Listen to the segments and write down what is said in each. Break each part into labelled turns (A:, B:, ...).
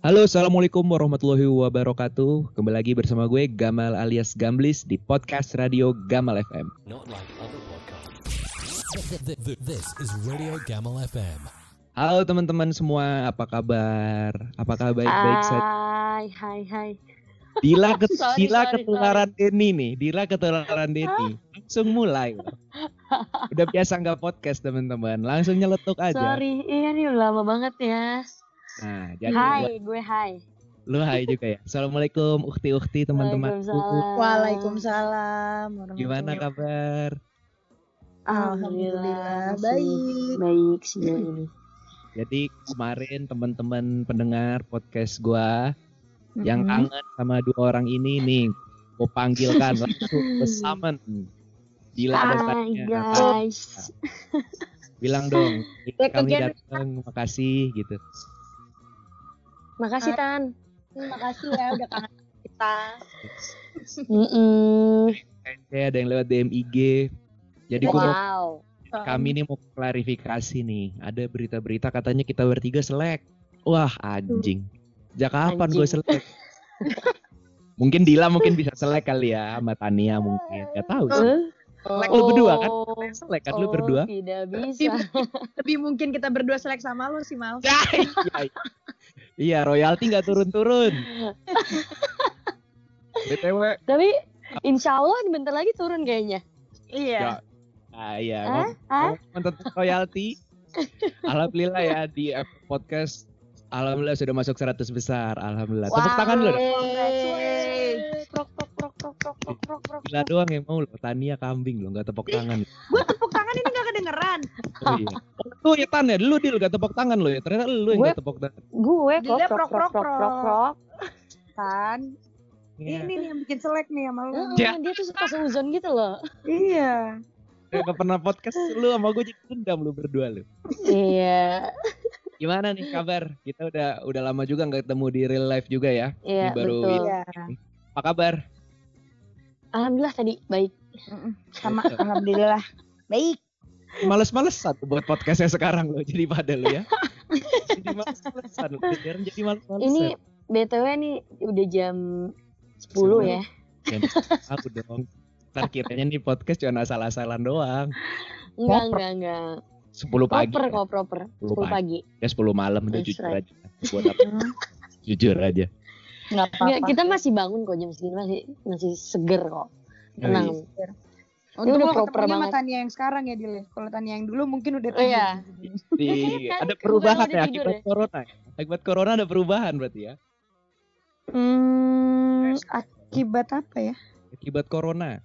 A: Halo, assalamualaikum warahmatullahi wabarakatuh. Kembali lagi bersama gue Gamal alias Gamblis di podcast radio Gamal FM.
B: Not like other podcasts. This is Radio Gamal FM.
A: Halo teman-teman semua, apa kabar? Apakah baik-baik saja?
C: Hai, hai, hai.
A: Dila, ke,
C: Sorry,
A: Dila
C: sorry,
A: ketularan Denny nih, Dila ketularan Denny. Langsung mulai. Udah biasa nggak podcast teman-teman, langsung nyeletuk aja.
C: Sorry, iya nih lama banget ya.
A: Nah, jadi
C: Hai, gue hai.
A: lu hai juga ya. Assalamualaikum ukti-ukti teman-teman.
C: Waalaikumsalam.
A: Gimana kabar?
D: Alhamdulillah,
C: masih
D: baik.
C: Baik sih ini.
A: Jadi kemarin teman-teman pendengar podcast gua yang
D: Mm-mm.
A: kangen sama dua orang ini nih, gue panggilkan langsung. Dila dan
C: Hai
A: Tania.
C: guys.
A: Bilang dong, kami datang, makasih gitu.
C: Makasih Tan.
D: Terima kasih ya udah kangen kita.
C: Mm-mm.
A: Kayaknya ada yang lewat DM IG. Jadi gua mau,
C: Wow.
A: kami nih mau klarifikasi nih. Ada berita-berita katanya kita bertiga selek. Wah anjing. Sejak kapan gue selek? mungkin Dila mungkin bisa selek kali ya sama Tania mungkin. Gak tahu sih. Selek lu berdua kan?
C: Oh.
A: Selek kan lu
C: Oh,
A: berdua?
C: Tidak bisa.
D: lebih mungkin kita berdua selek sama lu sih Mal.
A: Ya, iya, iya. Iya, royalti nggak turun-turun. BTW,
C: Tapi insya Allah bentar lagi turun kayaknya.
D: Iya.
A: ah iya,
C: Hah? Hah?
A: ngomong tentang royalti. Alhamdulillah ya di podcast Alhamdulillah sudah masuk 100 besar. Alhamdulillah. Tepuk tangan lu. dong.
C: Prok, prok, prok.
A: Gila doang yang mau lo. Tania kambing lo, nggak tepuk tangan.
D: Gue tepuk tangan ini gak kedengeran.
A: Oh, iya. Tuh ya Tan ya, lu Dil gak tepuk tangan lo ya. Ternyata lu yang
C: Gue-
A: gak tepuk tangan.
C: Gue prok, prok, prok, prok, prok.
D: Kan.
A: Iya.
D: Ini nih yang bikin selek nih sama lu.
A: Ya.
C: Dia tuh suka seuzon gitu loh.
D: Iya.
A: Gak pernah podcast lu sama gue jadi dendam lu berdua lu.
C: Iya.
A: Gimana nih kabar? Kita udah udah lama juga nggak ketemu di real life juga ya.
C: Iya,
A: baru
C: betul.
A: ini.
D: Iya.
A: Apa kabar?
C: Alhamdulillah tadi baik.
D: Sama alhamdulillah. Baik.
A: Males-malesan buat podcastnya sekarang lo jadi pada lu ya. jadi males-malesan jadi males-malesan.
C: Ini BTW nih udah jam 10
A: Sepuluh.
C: ya.
A: aku dong. Ntar kiranya nih podcast cuma asal-asalan doang.
C: Enggak, enggak, enggak.
A: 10 pagi.
C: Proper
A: ya.
C: kok, proper.
A: 10
C: 10 pagi.
A: Ya 10 malam udah jujur
C: right.
A: aja. Buat apa? jujur aja.
C: Kita masih bangun kok jam segini masih masih seger kok. Tenang.
D: Untuk
C: udah
D: lo
C: proper
D: ketemunya sama
C: banget.
D: Tania yang sekarang ya Dile. Kalau Tania yang dulu mungkin udah
C: Oh iya.
A: Di,
C: Kan
A: ada
C: kemarin
A: perubahan ya
C: tidur
A: akibat
C: ya?
A: corona. ya? Akibat corona ada perubahan berarti ya.
D: Hmm, akibat apa ya?
A: Akibat corona.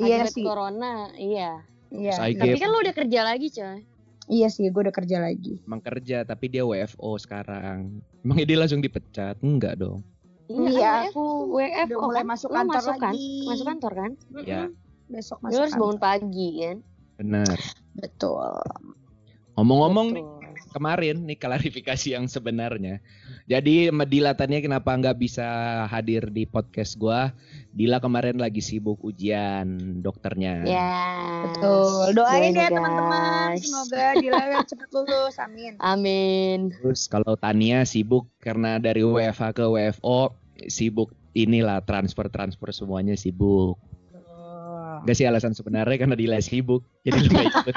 D: Iya
C: Akibat
D: sih.
C: corona, iya.
D: Iya.
C: Tapi kan lu udah kerja lagi, coy.
D: Iya sih, gue udah kerja lagi.
A: Emang kerja tapi dia WFO sekarang. Emang dia langsung dipecat? Enggak dong.
D: Iya,
C: kan WFO, WFO
D: udah mulai
C: kan?
D: masuk
C: Lu
D: kantor
C: masuk kan?
D: lagi.
C: Masuk kantor kan?
A: Ya.
D: Besok
C: Lu
D: masuk
C: harus bangun pagi kan?
A: Benar.
D: Betul.
A: Ngomong-ngomong nih. Kemarin nih klarifikasi yang sebenarnya. Jadi Dila tanya kenapa nggak bisa hadir di podcast gua? Dila kemarin lagi sibuk ujian dokternya.
C: Ya.
D: Betul. Doain ya
C: guys.
D: teman-teman. Semoga Dila cepat lulus. Amin.
C: Amin.
A: Terus kalau Tania sibuk karena dari WFH ke WFO sibuk inilah transfer-transfer semuanya sibuk. Gak sih alasan sebenarnya karena Dila sibuk. Jadi lu gak ikut,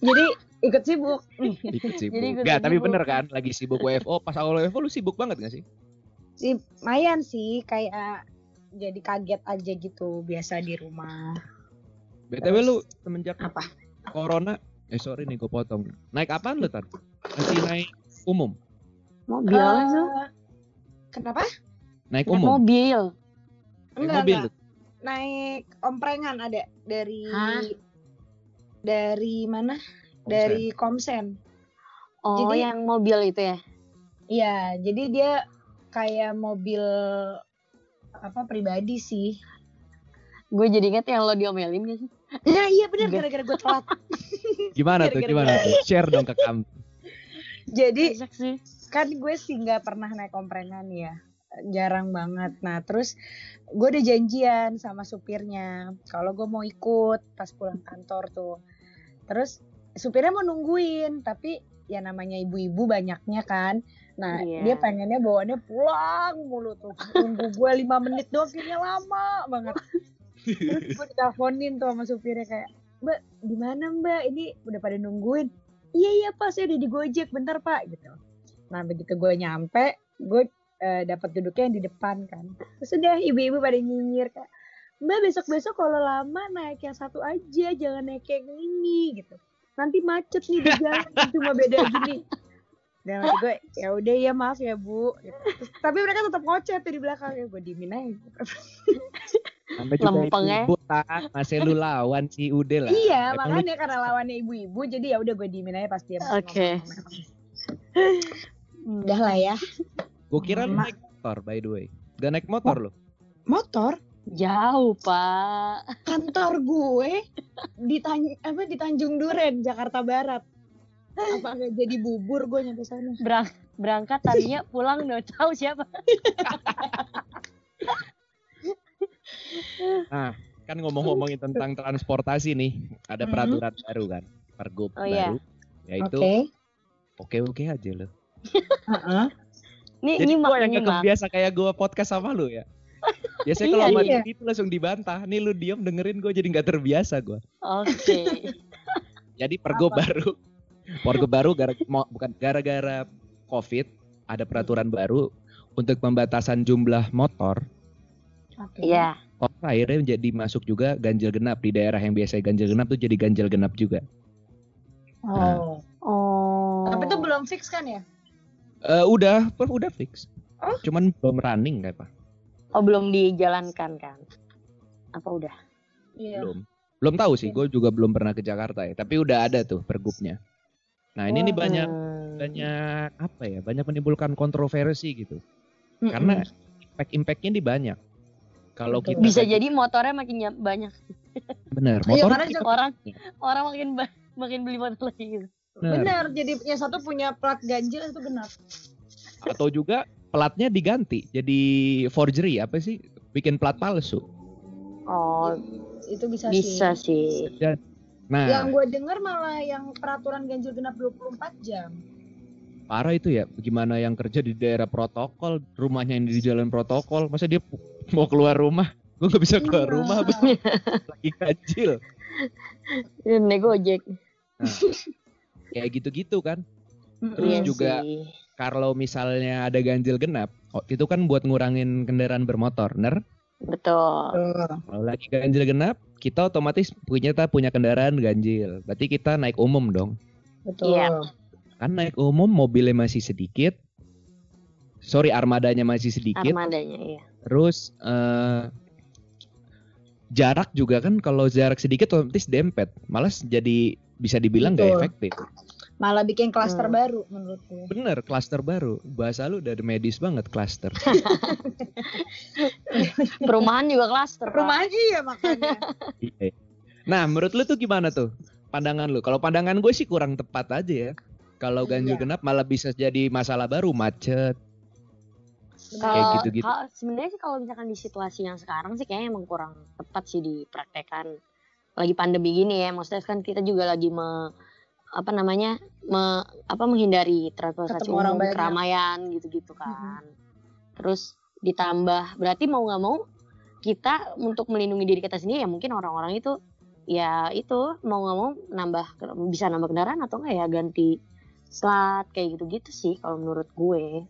D: Jadi ikut sibuk.
A: ikut sibuk.
C: Jadi ikut
A: Gak, tapi
C: sibuk.
A: bener kan lagi sibuk WFO. Pas awal WFO lu sibuk banget gak sih?
D: Si Mayan sih kayak jadi kaget aja gitu biasa di rumah.
A: BTW lu semenjak
D: Apa?
A: corona eh sorry nih gue potong naik apaan lu tar masih naik umum
C: Mobil tuh.
D: kenapa?
A: naik
C: Naik
A: umum
C: mobil.
A: naik
D: Enggak,
A: mobil
D: enggak. Naik omprengan ada dari
C: Hah?
D: dari mana? Dari Komsen.
C: Oh,
D: Jadi-
C: yang mobil itu ya?
D: Iya, jadi dia kayak mobil apa pribadi sih.
C: Gue jadi inget yang lo diomelin gak sih?
D: Nah iya benar
C: Enggak.
D: gara-gara gue telat.
A: gimana tuh gimana tuh share dong ke kamu
D: Jadi kan gue sih nggak pernah naik komprengan ya jarang banget nah terus gue udah janjian sama supirnya kalau gue mau ikut pas pulang kantor tuh terus supirnya mau nungguin tapi ya namanya ibu-ibu banyaknya kan. Nah
C: Iya.
D: dia pengennya bawaannya pulang mulu tuh. Tunggu gue lima menit doang kayaknya lama banget. Terus gue diteleponin tuh sama supirnya kayak, Mbak di mana Mbak? Ini udah pada nungguin. Iya iya Pak, saya udah di Gojek, bentar Pak gitu. Nah begitu gue nyampe, gue eh, dapat duduknya yang di depan kan. Terus udah ibu-ibu pada nyinyir kayak, Mbak besok-besok kalau lama naik yang satu aja, jangan naik yang ini gitu. Nanti macet nih di jalan, cuma beda gini. Dan hati gue, ya udah ya maaf ya bu. Gitu. Terus, tapi mereka tetap ngoceh tuh di belakang ya gue dimin aja.
A: Sampai juga
C: Lempeng ya.
A: masih lu lawan sih udah lah.
D: Iya,
A: Emang lu
D: makanya karena lawannya ibu-ibu, jadi ya udah gue dimin aja pas dia
C: Oke.
D: Udah lah ya.
A: Gue kira lu naik motor by the way. Gak naik motor lu.
D: Motor
C: Jauh, Pak.
D: kantor gue di Tan- apa di Tanjung Duren, Jakarta Barat. Apa nggak jadi bubur gue nyampe sana?
C: Berang berangkat tadinya pulang udah tahu siapa.
A: Kan ngomong-ngomongin tentang transportasi nih, ada
D: Mhm.
A: peraturan baru kan, pergub
C: Oh, iya.
A: baru, yaitu oke-oke aja lo.
D: Heeh.
C: Nih
A: Jadi
C: nyimak
A: gue yang
C: nyimak.
A: gak kebiasa kayak gue podcast sama lu ya. Biasanya
C: Iya,
A: kalau
D: iya.
A: Didi itu langsung dibantah. Nih lu diem dengerin gue jadi nggak terbiasa gue.
C: Oke.
A: Jadi pergub
D: Apa?
A: baru, pergub baru gara bukan gara-gara covid ada peraturan baru untuk pembatasan jumlah motor.
D: Oke.
C: Iya.
A: Orang akhirnya menjadi masuk juga ganjil genap di daerah yang biasa ganjil genap tuh jadi ganjil genap juga.
D: Oh.
C: Oh.
D: Tapi itu belum fix kan ya?
A: Eh udah, udah fix.
D: Oh.
A: Cuman belum running kayak apa?
C: Oh belum dijalankan kan? Apa udah?
D: Iya.
A: Belum. Belum tahu sih, gue juga belum pernah ke Jakarta ya. Tapi udah ada tuh pergubnya. Nah ini nih
D: Oh.
A: banyak
C: Hmm.
A: banyak apa ya? Banyak menimbulkan kontroversi gitu.
D: Mm-mm.
A: Karena impact impactnya nih banyak. Kalau kita
C: bisa jadi motornya makin ny- banyak
A: bener
D: Iya,
A: motor
D: karena
A: kita-
C: orang orang makin ba- makin beli motor lagi gitu.
A: bener.
D: benar. Jadi punya satu punya plat ganjil itu benar.
A: atau juga platnya diganti jadi forgery apa sih? Bikin plat palsu.
C: Oh
D: Itu bisa,
C: bisa
D: sih.
C: sih.
A: Nah,
D: Yang gue dengar malah yang peraturan ganjil genap 24 jam.
A: parah itu ya. Gimana yang kerja di daerah protokol, rumahnya yang di jalan protokol, masa dia mau keluar rumah? Gue nggak bisa keluar
D: Iya.
A: rumah, lagi ganjil.
C: Ini gojek.
A: Nah, kayak gitu-gitu kan. Terus
C: Iya
A: juga
C: sih.
A: Kalau misalnya ada ganjil genap, oh, itu kan buat ngurangin kendaraan bermotor, bener?
C: Betul.
A: Kalau lagi ganjil genap, kita otomatis punya kita punya kendaraan ganjil. Berarti kita naik umum dong.
D: Betul.
C: Iya.
A: Kan naik umum mobilnya masih sedikit. Sorry, armadanya masih sedikit.
C: Armadanya iya.
A: Terus eh jarak juga kan kalau jarak sedikit otomatis dempet. Malas jadi bisa dibilang nggak efektif.
D: Malah bikin klaster
C: Hmm.
D: baru menurut gue.
A: Bener, klaster baru. Bahasa lu udah medis banget klaster.
C: Perumahan juga klaster. Pak.
D: Perumahan iya makanya.
A: Iya. Nah, menurut lu tuh gimana tuh pandangan lu? Kalau pandangan gue sih kurang tepat aja ya. Kalau ganjil
D: Iya.
A: genap malah bisa jadi masalah baru, macet. Kayak
C: Kalau
A: gitu-gitu.
C: kalau- sebenarnya sih kalau misalkan di situasi yang sekarang sih kayaknya emang kurang tepat sih dipraktekkan. Lagi pandemi gini ya, maksudnya kan kita juga lagi me, apa namanya me, apa menghindari transportasi
D: Ketemu
C: umum,
D: banyak.
C: keramaian gitu-gitu kan. Terus ditambah berarti mau nggak mau kita untuk melindungi diri kita sendiri ya mungkin orang-orang itu ya itu mau nggak mau nambah bisa nambah kendaraan atau enggak ya ganti plat kayak gitu-gitu sih kalau menurut gue.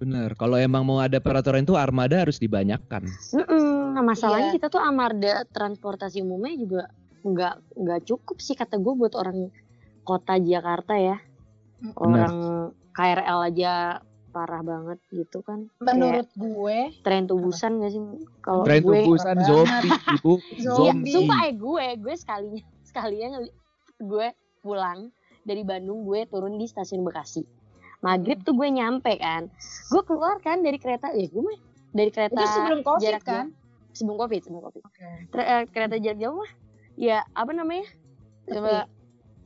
A: Bener. Kalau emang mau ada peraturan itu armada harus dibanyakan.
C: Mm-mm. Nah, masalahnya
D: Iya.
C: kita tuh amarda transportasi umumnya juga nggak nggak cukup sih kata gue buat orang kota Jakarta ya. Orang KRL aja parah banget gitu kan.
D: Menurut gue
C: Kayak tren tubusan gak sih? Kalau
A: Tren
C: gue,
A: tubusan zombie, ibu.
D: Zombie.
C: sumpah eh gue, gue sekalinya sekalinya gue pulang dari Bandung gue turun di stasiun Bekasi. Maghrib tuh gue nyampe kan. Gue keluar kan dari kereta, ya gue mah dari kereta
D: itu sebelum covid
C: jarak
D: kan?
C: jauh. sebelum covid, sebelum covid.
D: Oke.
C: Tre- eh, kereta jarak jauh mah ya apa namanya coba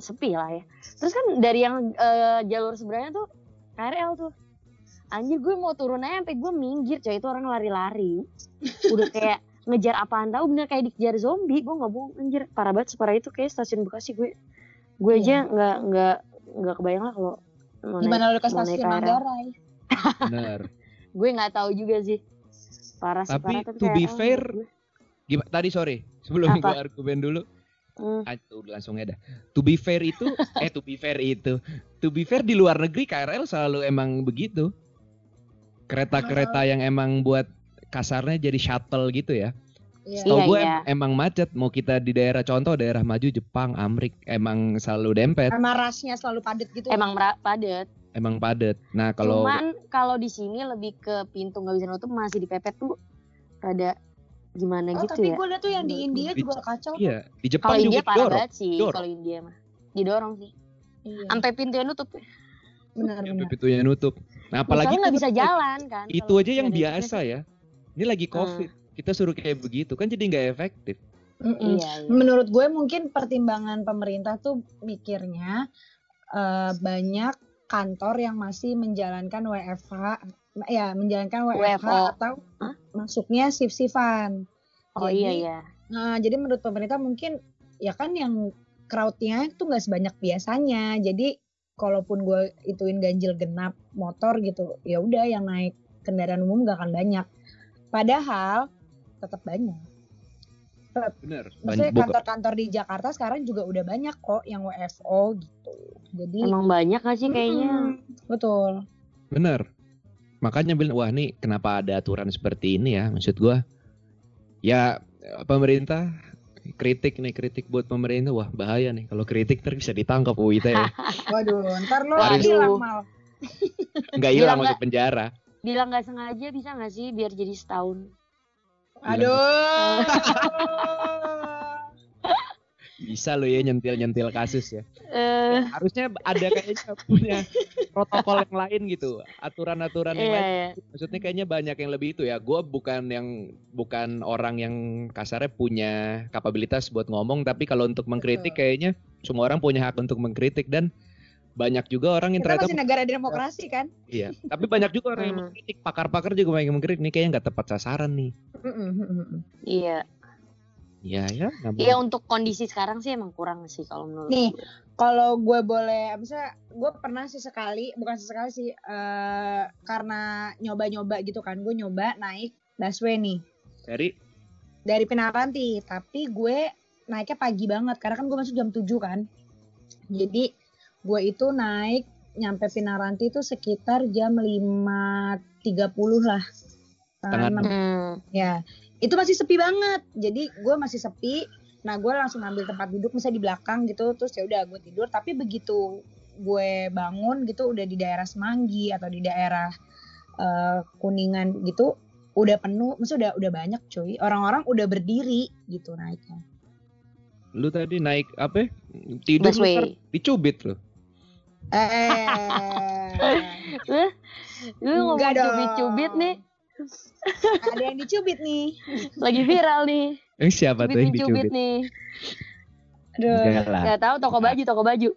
C: sepi lah ya terus kan dari yang eh, jalur sebenarnya tuh KRL tuh anjir gue mau turun aja sampai gue minggir coy itu orang lari-lari udah kayak ngejar apaan tahu bener kayak dikejar zombie gue nggak bohong anjir parah banget separah itu kayak stasiun Bekasi gue gue aja nggak nggak nggak kebayang lah kalau
D: Gimana lu ke stasiun. Manggarai?
A: Bener.
C: Gue nggak tahu juga sih. Parah sih
A: Tapi to be fair,
C: gue.
A: Gimana tadi sorry, sebelum
C: Apa?
A: gue argumen dulu.
C: Hmm.
A: Ah, tuh, langsung ada. To be fair itu, eh to be fair itu, to be fair di luar negeri KRL selalu emang begitu. Kereta-kereta yang emang buat kasarnya jadi shuttle gitu ya.
D: Iya.
A: Tahu
C: Iya,
A: gue
C: iya.
A: em- emang macet. Mau kita di daerah contoh daerah maju Jepang, Amrik emang selalu dempet,
D: Sama rasnya selalu padat gitu.
C: Emang padet.
A: emang padet. Nah kalau
C: Cuman kalau di sini lebih ke pintu nggak bisa nutup masih dipepet tuh rada gimana
D: Oh,
C: gitu
D: tapi
C: ya.
D: gue liat tuh yang di India
A: gue.
D: juga kacau.
A: iya di Jepang
C: Kalau
A: juga
C: India parah
A: didorong.
C: banget sih kalau India mah. Didorong sih.
D: Iya.
C: Sampai pintunya nutup.
D: Benar
A: Sampai
D: benar.
A: pintunya nutup. Nah apalagi
C: nggak bisa jalan kan.
A: itu aja yang biasa ya. Ini lagi
C: Hmm.
A: covid, kita suruh kayak begitu kan jadi nggak efektif.
D: Mm-mm.
C: Iya, iya.
D: Menurut gue mungkin pertimbangan pemerintah tuh mikirnya eh, banyak kantor yang masih menjalankan WFH, ya menjalankan WFH
C: WFO.
D: atau
C: Hah?
D: Masuknya shift-shiftan.
C: Oh
D: Jadi,
C: iya iya.
D: Nah, jadi menurut pemerintah mungkin ya kan yang crowdnya itu nggak sebanyak biasanya. Jadi kalaupun gue ituin ganjil genap motor gitu, ya udah yang naik kendaraan umum gak akan banyak. Padahal tetap banyak.
A: Bener.
D: Maksudnya kantor-kantor di Jakarta sekarang juga udah banyak kok yang WFO gitu. Jadi
C: Emang banyak gak sih kayaknya?
D: Mm, betul.
A: Bener. Makanya bilang wah nih kenapa ada aturan seperti ini ya maksud gua. Ya pemerintah kritik nih kritik buat pemerintah wah bahaya nih kalau kritik terus bisa ditangkap UIT ya.
D: Waduh, ntar lo hilang mal.
A: nggak hilang masuk penjara.
C: Bilang nggak sengaja bisa nggak sih biar jadi setahun?
D: Aduh.
A: Bisa lo ya nyentil nyentil kasus ya.
C: Eh,
A: Harusnya ada kayaknya punya protokol yang lain gitu, aturan-aturan yang
C: iya
A: lain.
C: iya.
A: Maksudnya kayaknya banyak yang lebih itu ya. Gue bukan yang bukan orang yang kasarnya punya kapabilitas buat ngomong, tapi kalau untuk mengkritik
D: Betul.
A: kayaknya semua orang punya hak untuk mengkritik dan banyak juga orang yang
D: Kita
A: ternyata
D: masih negara demokrasi kan?
A: iya. Tapi banyak juga orang yang
C: Hmm.
A: mengkritik, pakar-pakar juga banyak yang mengkritik nih kayaknya nggak tepat sasaran nih.
C: Iya.
A: Iya ya.
C: Iya untuk kondisi sekarang sih emang kurang sih kalau menurut
D: Nih.
C: gue.
D: Kalau gue boleh, misalnya gue pernah sih sekali, bukan sesekali sih, eh karena nyoba-nyoba gitu kan, gue nyoba naik busway nih
A: Dari
D: dari Pinaranti, tapi gue naiknya pagi banget karena kan gue masuk jam 7 kan. Jadi gue itu naik nyampe Pinaranti itu sekitar jam 5.30 lah.
A: Setengah
D: enam.
C: Hmm.
D: Ya, itu masih sepi banget. Jadi gue masih sepi. Nah, gue langsung ambil tempat duduk misalnya di belakang gitu. Terus ya udah gue tidur. Tapi begitu gue bangun gitu udah di daerah Semanggi atau di daerah eh, Kuningan gitu udah penuh, maksudnya udah udah banyak cuy. Orang-orang udah berdiri gitu naiknya.
A: lu tadi naik apa? Tidur lu dicubit lu.
D: Eh,
C: Lu ngomong
D: Enggak dong.
C: cubit-cubit nih,
D: ada yang dicubit nih.
C: lagi viral nih.
A: Eh, siapa tuh yang dicubit?
C: nih.
D: Aduh.
A: Enggak lah.
C: Gak tahu toko baju, toko baju.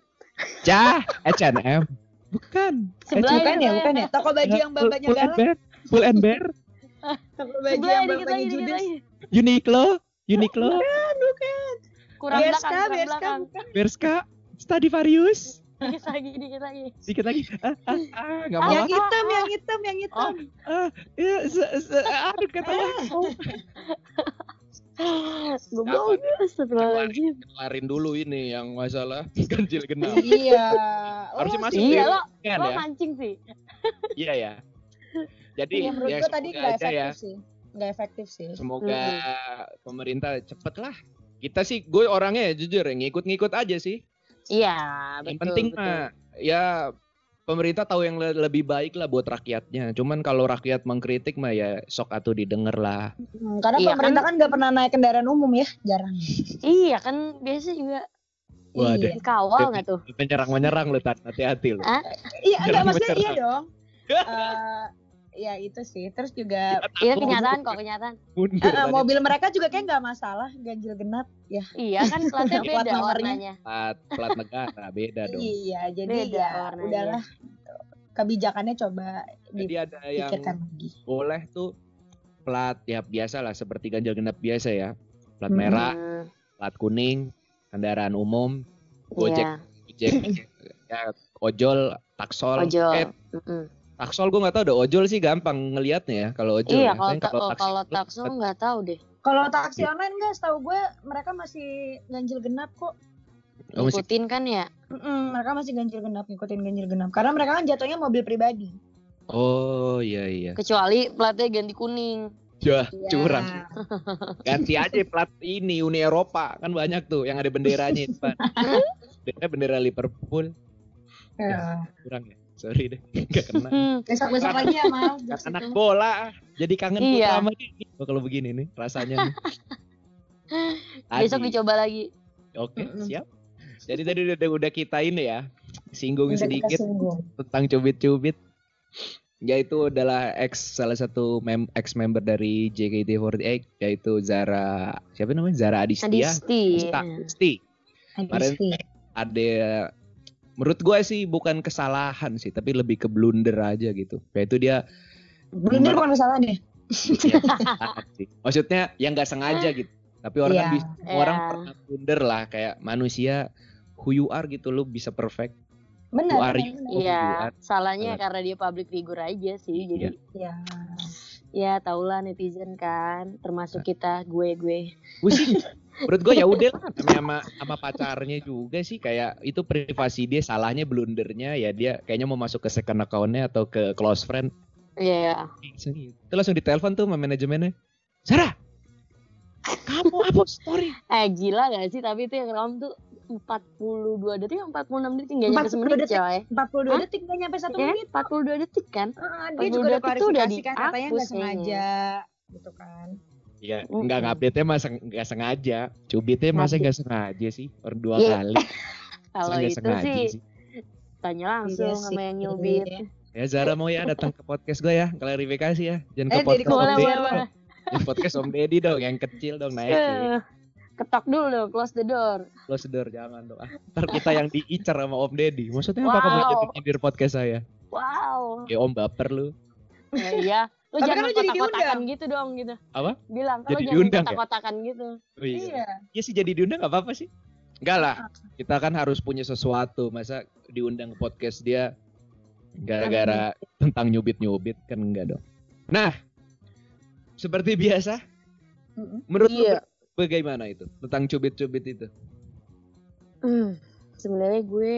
A: Cah, H&M. Bukan.
C: Sebelah
D: Bukan ya, bukan ya. Toko baju yang bapaknya galak.
A: bear. Pull and bear.
D: Toko baju
C: Sebelah
D: yang
C: dikit
D: bapaknya judes.
A: Uniqlo. Uniqlo.
C: Kurang
D: Berska,
C: belakang, kurang
D: Berska
C: belakang.
D: bukan.
A: Berska. Stradivarius.
C: Dikit lagi, dikit lagi.
A: Dikit lagi. Ah, ah, ah, nggak mau.
D: Yang
C: Oh,
D: hitam,
C: oh,
D: yang hitam, yang hitam.
A: Ah, ya, se, se, aduh katanya. Oh.
C: Gue mau Astagfirullahaladzim.
A: Kelarin dulu ini yang masalah ganjil genap.
D: Iya.
A: Harusnya
D: Oh,
A: masuk
C: Iya lo,
A: weekend
C: lo
A: ya.
C: mancing sih.
A: Iya ya. Jadi
D: Iya, menurut
A: ya
D: gue tadi nggak efektif
A: ya.
D: sih. Nggak efektif sih.
A: Semoga pemerintah cepet lah. Kita sih, gue orangnya ya jujur ya ngikut-ngikut aja sih.
C: Iya,
A: yang
C: betul.
A: penting
C: betul.
A: mah ya pemerintah tahu yang le- lebih baik lah buat rakyatnya. Cuman kalau rakyat mengkritik mah ya sok atau didengar lah.
D: Hmm, karena
C: Iya,
D: pemerintah kan nggak pernah naik kendaraan umum ya, jarang.
C: Iya kan biasa juga
A: Waduh.
D: Iya,
C: dikawal nggak tuh?
A: Menyerang-menyerang lu Tat. hati-hati lu.
D: iya enggak maksudnya iya dong. Eh, ya itu sih. Terus juga
C: Iya kenyataan kok kenyataan.
A: Mundur tadi.
D: mobil mereka juga kayak nggak masalah ganjil genap. Ya.
C: Iya kan platnya
D: Plat
C: beda
D: nomornya.
C: warnanya.
A: plat, plat negara beda dong.
D: Iya, jadi
C: Beda
D: ya
C: warnanya.
D: udahlah. Kebijakannya coba
A: Jadi ada yang
D: dipikirkan lagi.
A: boleh tuh plat ya biasa lah seperti ganjil genap biasa ya. Plat
D: Hmm.
A: merah,
C: Hmm,
A: plat kuning, kendaraan umum, Gojek,
C: Iya.
A: Gojek, ya ojol taksol.
C: ojol.
A: Eh,
C: Mm-mm.
A: Taksol gue nggak tahu, ada ojol sih gampang ngelihatnya ya kalau ojol.
C: Iya
A: ya.
C: kalau ta- kalau taksol nggak tahu deh.
D: Kalau taksi
A: Iya.
D: online enggak, setahu gue mereka masih ganjil genap kok.
A: Oh, masih-
C: Ikutin kan ya.
D: Mm-mm, mereka masih ganjil genap, ngikutin ganjil genap. Karena mereka kan jatuhnya mobil pribadi.
A: Oh iya iya.
C: Kecuali platnya ganti kuning.
A: Ya,
D: Iya.
A: curang. Ganti aja plat ini Uni Eropa kan banyak tuh yang ada benderanya. Bendera bendera Liverpool.
D: Ya.
A: Kurang ya. Sorry deh, gak kena.
C: Hmm.
D: Besok-besok lagi ya, maaf.
A: anak bola jadi kangen
C: Iya.
A: sama dia. Oh, kalau begini nih rasanya nih.
C: Besok dicoba lagi.
A: Oke, siap. Jadi tadi udah, udah kita ini ya, singgung
D: Udah
A: sedikit
D: singgung.
A: tentang cubit-cubit. Yaitu adalah ex salah satu mem, ex member dari JKT48 yaitu Zara siapa namanya Zara Adistia.
C: Adisti.
A: Sta- Sti. Kemarin-
D: Adisti.
A: Ada menurut gue sih bukan kesalahan sih, tapi lebih ke blunder aja gitu. Yaitu dia
D: Blunder bukan kesalahan ya?
A: ya, sih. Maksudnya yang nggak sengaja gitu. Tapi orang kan
D: Iya.
A: bisa, semua orang
C: Iya.
A: pernah blunder lah kayak manusia who you are gitu lu bisa perfect.
D: Benar.
A: Oh,
C: Iya, salahnya
A: Buat.
C: karena dia public figure aja sih. Jadi
D: Iya.
C: Ya taulah netizen kan, termasuk kita, gue gue.
A: Gue sih menurut gue ya udah lah, sama sama pacarnya juga sih kayak itu privasi dia salahnya blundernya ya dia kayaknya mau masuk ke second account-nya atau ke close friend
C: Iya.
A: Langsung gitu. itu langsung ditelepon tuh sama manajemennya Sarah kamu upload story
C: Eh gila gak sih? Tapi itu yang ram tuh 42 detik, 46 detik nggak nyampe
D: 42
C: semenit
D: detik.
C: coy.
D: 42
C: Hah?
D: detik nggak nyampe satu
C: Ya,
D: menit.
C: 42 detik kan?
D: Heeh, dia
C: 42
D: juga udah
C: detik tuh udah
D: klarifikasi kan katanya
C: dihapus
D: nggak sengaja gitu kan.
A: ya
C: Mm-mm.
A: nggak ngupdate-nya masa nggak sengaja cubitnya masa nggak sengaja sih per dua
C: Iya.
A: kali
C: Kalau itu
A: sengaja
C: sih tanya langsung
D: Iya
C: sama
D: sih.
C: yang nyubit.
A: ya Zara mau ya datang ke podcast gue ya klarifikasi ya jangan ke
D: Eh, jadi
A: podcast Om
C: Boleh,
A: Deddy
C: boleh, boleh.
A: Yang podcast Om Deddy dong yang kecil dong naik.
C: Eh, Ketok dulu dong, close the door.
A: Close the door jangan dong. Ah, ntar kita yang diincar sama Om Deddy. Maksudnya apa kamu
C: Wow.
A: jadi nyindir podcast saya?
C: Wow.
A: Ya Om baper lu.
C: Ya, iya. Lu
D: Tapi
C: jangan
D: kan lu jadi
C: kotak-kotakan gitu dong gitu.
A: Apa?
C: Bilang,
A: Jadi
C: lu jangan
A: diundang ya?
C: kotak-kotakan gitu.
A: Oh, iya.
D: Iya.
A: Iya sih jadi diundang gak apa-apa sih. Enggak lah. Kita kan harus punya sesuatu. Masa diundang ke podcast dia gara-gara tentang nyubit-nyubit kan enggak dong. Nah, seperti biasa, menurut lu
C: Iya.
A: Bagaimana itu tentang cubit-cubit itu?
C: Hmm, sebenarnya gue